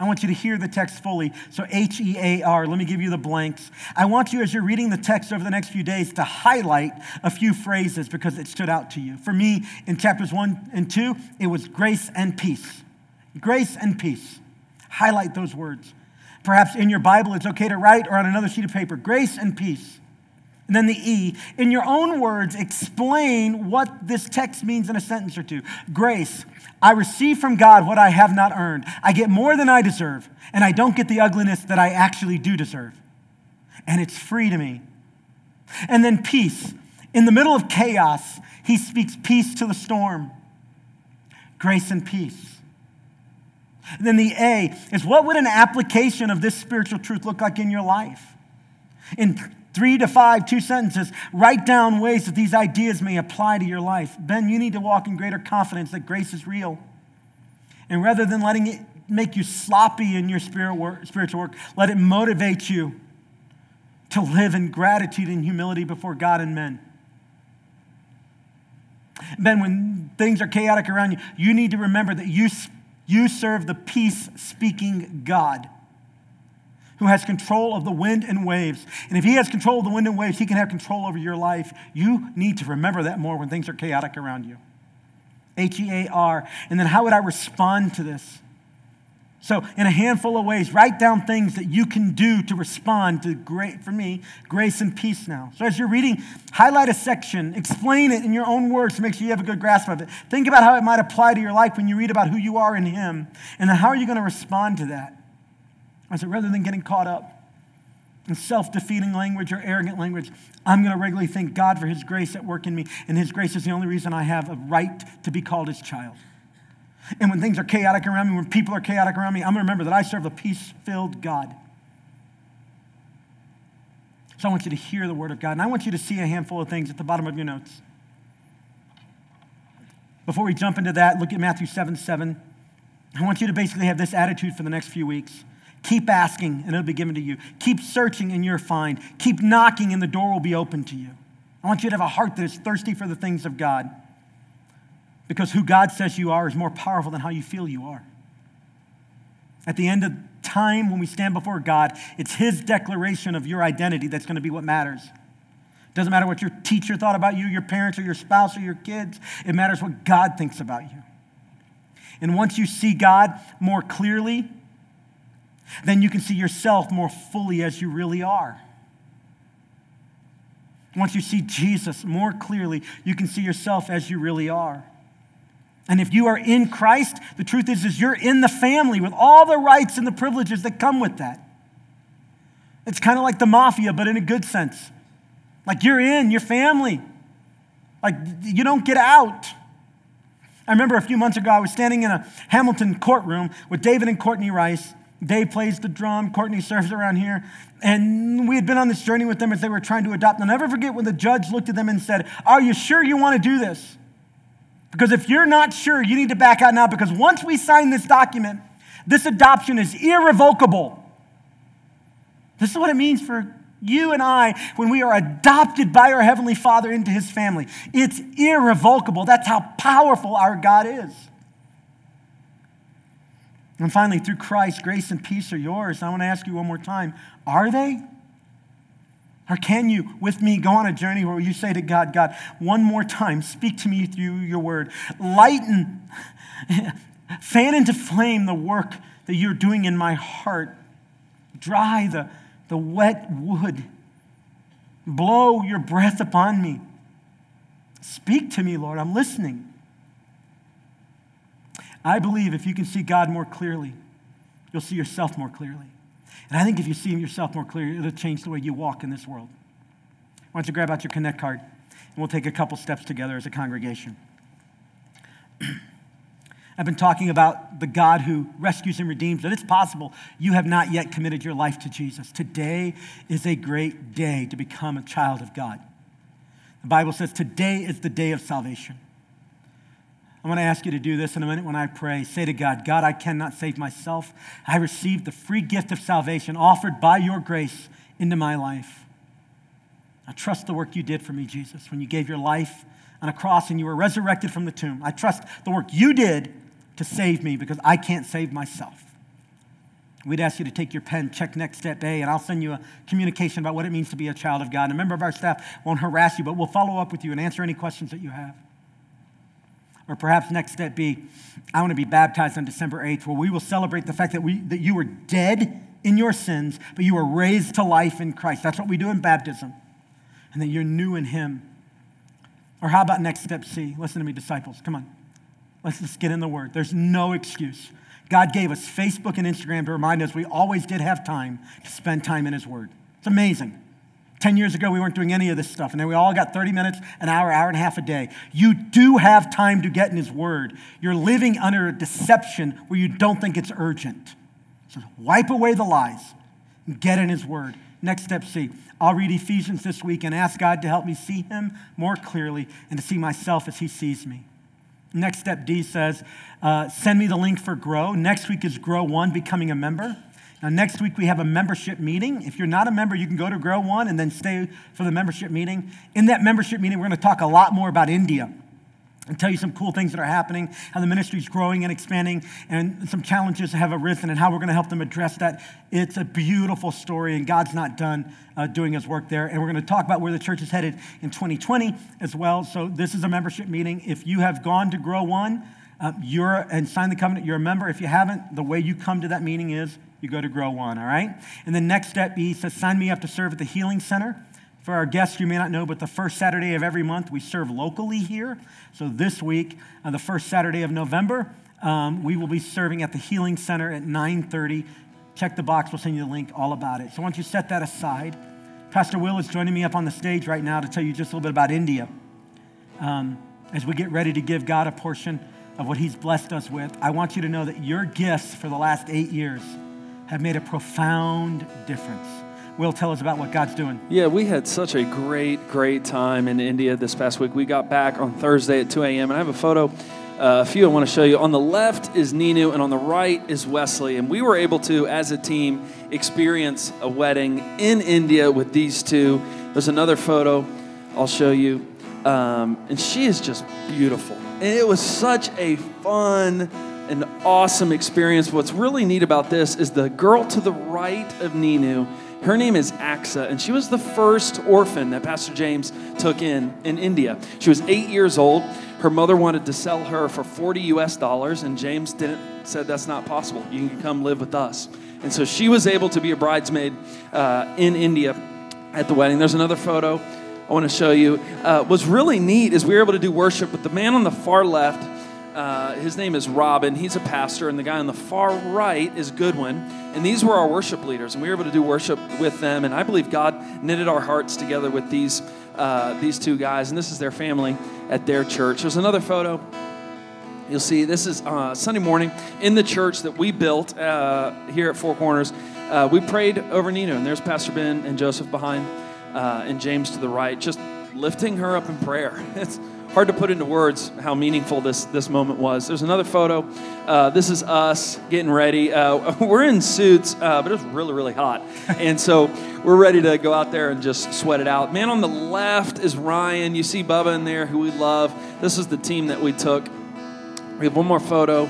S1: I want you to hear the text fully. So, H E A R, let me give you the blanks. I want you, as you're reading the text over the next few days, to highlight a few phrases because it stood out to you. For me, in chapters one and two, it was grace and peace. Grace and peace. Highlight those words. Perhaps in your Bible, it's okay to write or on another sheet of paper grace and peace. And then the E, in your own words, explain what this text means in a sentence or two. Grace, I receive from God what I have not earned. I get more than I deserve, and I don't get the ugliness that I actually do deserve. And it's free to me. And then peace. In the middle of chaos, he speaks peace to the storm. Grace and peace. And then the A is what would an application of this spiritual truth look like in your life? In three to five, two sentences. Write down ways that these ideas may apply to your life. Ben, you need to walk in greater confidence that grace is real. And rather than letting it make you sloppy in your spirit work, spiritual work, let it motivate you to live in gratitude and humility before God and men. Ben, when things are chaotic around you, you need to remember that you, you serve the peace speaking God who has control of the wind and waves. And if he has control of the wind and waves, he can have control over your life. You need to remember that more when things are chaotic around you. H E A R. And then how would I respond to this? So, in a handful of ways, write down things that you can do to respond to great, for me, grace and peace now. So, as you're reading, highlight a section, explain it in your own words to make sure you have a good grasp of it. Think about how it might apply to your life when you read about who you are in Him, and then how are you going to respond to that? I said, rather than getting caught up in self defeating language or arrogant language, I'm going to regularly thank God for His grace at work in me, and His grace is the only reason I have a right to be called His child. And when things are chaotic around me, when people are chaotic around me, I'm going to remember that I serve a peace filled God. So I want you to hear the word of God, and I want you to see a handful of things at the bottom of your notes. Before we jump into that, look at Matthew 7 7. I want you to basically have this attitude for the next few weeks. Keep asking, and it'll be given to you. Keep searching, and you'll find. Keep knocking, and the door will be open to you. I want you to have a heart that is thirsty for the things of God because who God says you are is more powerful than how you feel you are. At the end of time, when we stand before God, it's His declaration of your identity that's going to be what matters. It doesn't matter what your teacher thought about you, your parents, or your spouse, or your kids. It matters what God thinks about you. And once you see God more clearly, then you can see yourself more fully as you really are. Once you see Jesus more clearly, you can see yourself as you really are. And if you are in Christ, the truth is, is you're in the family with all the rights and the privileges that come with that. It's kind of like the mafia, but in a good sense. Like you're in, your family. Like you don't get out. I remember a few months ago, I was standing in a Hamilton courtroom with David and Courtney Rice. Dave plays the drum, Courtney serves around here. And we had been on this journey with them as they were trying to adopt. And I'll never forget when the judge looked at them and said, Are you sure you want to do this? Because if you're not sure, you need to back out now because once we sign this document, this adoption is irrevocable. This is what it means for you and I when we are adopted by our Heavenly Father into His family. It's irrevocable. That's how powerful our God is. And finally, through Christ, grace and peace are yours. I want to ask you one more time are they? Or can you, with me, go on a journey where you say to God, God, one more time, speak to me through your word. Lighten, fan into flame the work that you're doing in my heart. Dry the, the wet wood. Blow your breath upon me. Speak to me, Lord. I'm listening. I believe if you can see God more clearly, you'll see yourself more clearly. And I think if you see yourself more clearly, it'll change the way you walk in this world. Why don't you grab out your Connect card and we'll take a couple steps together as a congregation. I've been talking about the God who rescues and redeems, but it's possible you have not yet committed your life to Jesus. Today is a great day to become a child of God. The Bible says today is the day of salvation. I want to ask you to do this in a minute when I pray. Say to God, God, I cannot save myself. I received the free gift of salvation offered by your grace into my life. I trust the work you did for me, Jesus, when you gave your life on a cross and you were resurrected from the tomb. I trust the work you did to save me because I can't save myself. We'd ask you to take your pen, check next step A, and I'll send you a communication about what it means to be a child of God. And a member of our staff won't harass you, but we'll follow up with you and answer any questions that you have. Or perhaps next step be, I want to be baptized on December 8th, where we will celebrate the fact that, we, that you were dead in your sins, but you were raised to life in Christ. That's what we do in baptism. And that you're new in Him. Or how about next step C? Listen to me, disciples. Come on. Let's just get in the Word. There's no excuse. God gave us Facebook and Instagram to remind us we always did have time to spend time in His Word. It's amazing. 10 years ago, we weren't doing any of this stuff, and then we all got 30 minutes, an hour, hour and a half a day. You do have time to get in His Word. You're living under a deception where you don't think it's urgent. So wipe away the lies and get in His Word. Next step C. I'll read Ephesians this week and ask God to help me see Him more clearly and to see myself as He sees me. Next step D says, uh, send me the link for Grow. Next week is Grow One, becoming a member. Now, next week we have a membership meeting. If you're not a member, you can go to Grow One and then stay for the membership meeting. In that membership meeting, we're going to talk a lot more about India and tell you some cool things that are happening, how the ministry is growing and expanding, and some challenges have arisen, and how we're going to help them address that. It's a beautiful story, and God's not done uh, doing his work there. And we're going to talk about where the church is headed in 2020 as well. So, this is a membership meeting. If you have gone to Grow One, uh, you're and sign the covenant, you're a member. If you haven't, the way you come to that meeting is you go to Grow One, all right? And the next step, he says, sign me up to serve at the Healing Center. For our guests, you may not know, but the first Saturday of every month, we serve locally here. So this week, uh, the first Saturday of November, um, we will be serving at the Healing Center at 9.30. Check the box. We'll send you the link all about it. So once you set that aside. Pastor Will is joining me up on the stage right now to tell you just a little bit about India. Um, as we get ready to give God a portion of what he's blessed us with, I want you to know that your gifts for the last eight years have made a profound difference. Will, tell us about what God's doing.
S2: Yeah, we had such a great, great time in India this past week. We got back on Thursday at 2 a.m., and I have a photo, uh, a few I want to show you. On the left is Ninu, and on the right is Wesley. And we were able to, as a team, experience a wedding in India with these two. There's another photo I'll show you. Um, and she is just beautiful. And it was such a fun and awesome experience. What's really neat about this is the girl to the right of Ninu her name is Axa, and she was the first orphan that Pastor James took in in India. She was eight years old. Her mother wanted to sell her for 40 US dollars, and James didn't said that's not possible. You can come live with us. And so she was able to be a bridesmaid uh, in India at the wedding. There's another photo I want to show you. Uh, what's really neat is we were able to do worship, but the man on the far left uh, his name is Robin. He's a pastor, and the guy on the far right is Goodwin. And these were our worship leaders, and we were able to do worship with them. And I believe God knitted our hearts together with these uh, these two guys, and this is their family at their church. There's another photo. You'll see this is uh, Sunday morning in the church that we built uh, here at Four Corners. Uh, we prayed over Ninu, and there's Pastor Ben and Joseph behind, and James to the right, just lifting her up in prayer. It's hard to put into words how meaningful this, this moment was. There's another photo. Uh, this is us getting ready. Uh, we're in suits, uh, but it was really, really hot. And so we're ready to go out there and just sweat it out. Man on the left is Ryan. You see Bubba in there, who we love. This is the team that we took. We have one more photo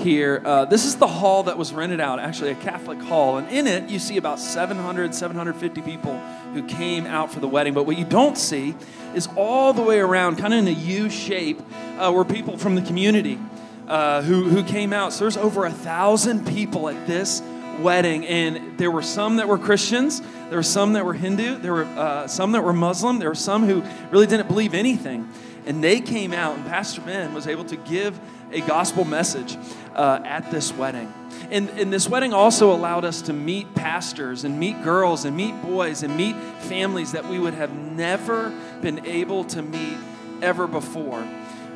S2: here. Uh, this is the hall that was rented out, actually, a Catholic hall. And in it, you see about 700, 750 people who came out for the wedding. But what you don't see is all the way around, kind of in a U shape, uh, were people from the community uh, who, who came out. So there's over a thousand people at this wedding, and there were some that were Christians, there were some that were Hindu, there were uh, some that were Muslim, there were some who really didn't believe anything. And they came out, and Pastor Ben was able to give a gospel message uh, at this wedding. And, and this wedding also allowed us to meet pastors and meet girls and meet boys and meet families that we would have never been able to meet ever before.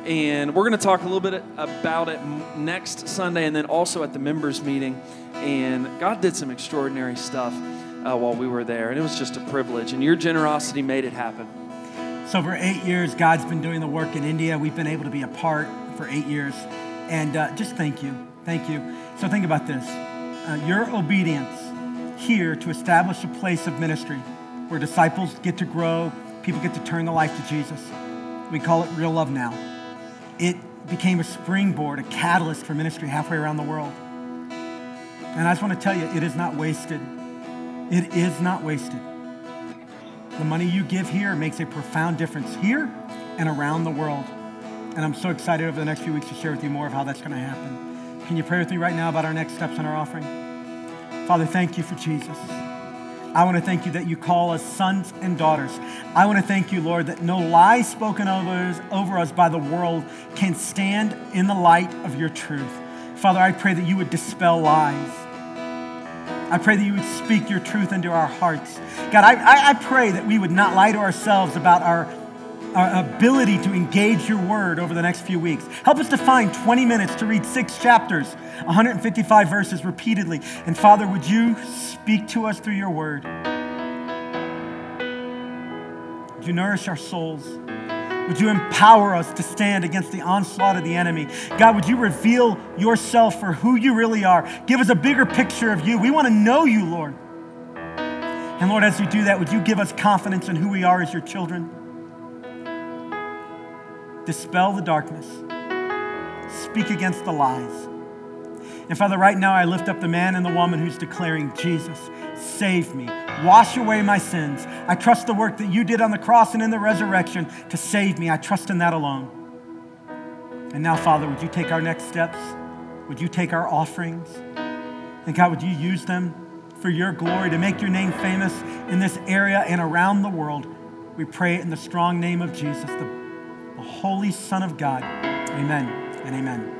S2: And we're going to talk a little bit about it next Sunday and then also at the members' meeting. And God did some extraordinary stuff uh, while we were there. And it was just a privilege. And your generosity made it happen.
S1: So, for eight years, God's been doing the work in India. We've been able to be a part for eight years. And uh, just thank you. Thank you. So, think about this uh, your obedience here to establish a place of ministry where disciples get to grow, people get to turn their life to Jesus. We call it Real Love Now. It became a springboard, a catalyst for ministry halfway around the world. And I just want to tell you, it is not wasted. It is not wasted. The money you give here makes a profound difference here and around the world. And I'm so excited over the next few weeks to share with you more of how that's going to happen. Can you pray with me right now about our next steps in our offering? Father, thank you for Jesus. I want to thank you that you call us sons and daughters. I want to thank you, Lord, that no lie spoken over us, by the world can stand in the light of your truth. Father, I pray that you would dispel lies. I pray that you would speak your truth into our hearts. God, I, I, I pray that we would not lie to ourselves about our our ability to engage your word over the next few weeks. Help us to find 20 minutes to read six chapters, 155 verses repeatedly. And Father, would you speak to us through your word? Would you nourish our souls? Would you empower us to stand against the onslaught of the enemy? God, would you reveal yourself for who you really are? Give us a bigger picture of you. We want to know you, Lord. And Lord, as you do that, would you give us confidence in who we are as your children? Dispel the darkness, speak against the lies. And Father, right now I lift up the man and the woman who's declaring, Jesus, save me, wash away my sins. I trust the work that you did on the cross and in the resurrection to save me. I trust in that alone. And now, Father, would you take our next steps? Would you take our offerings? And God, would you use them for your glory to make your name famous in this area and around the world? We pray in the strong name of Jesus, Holy Son of God. Amen and amen.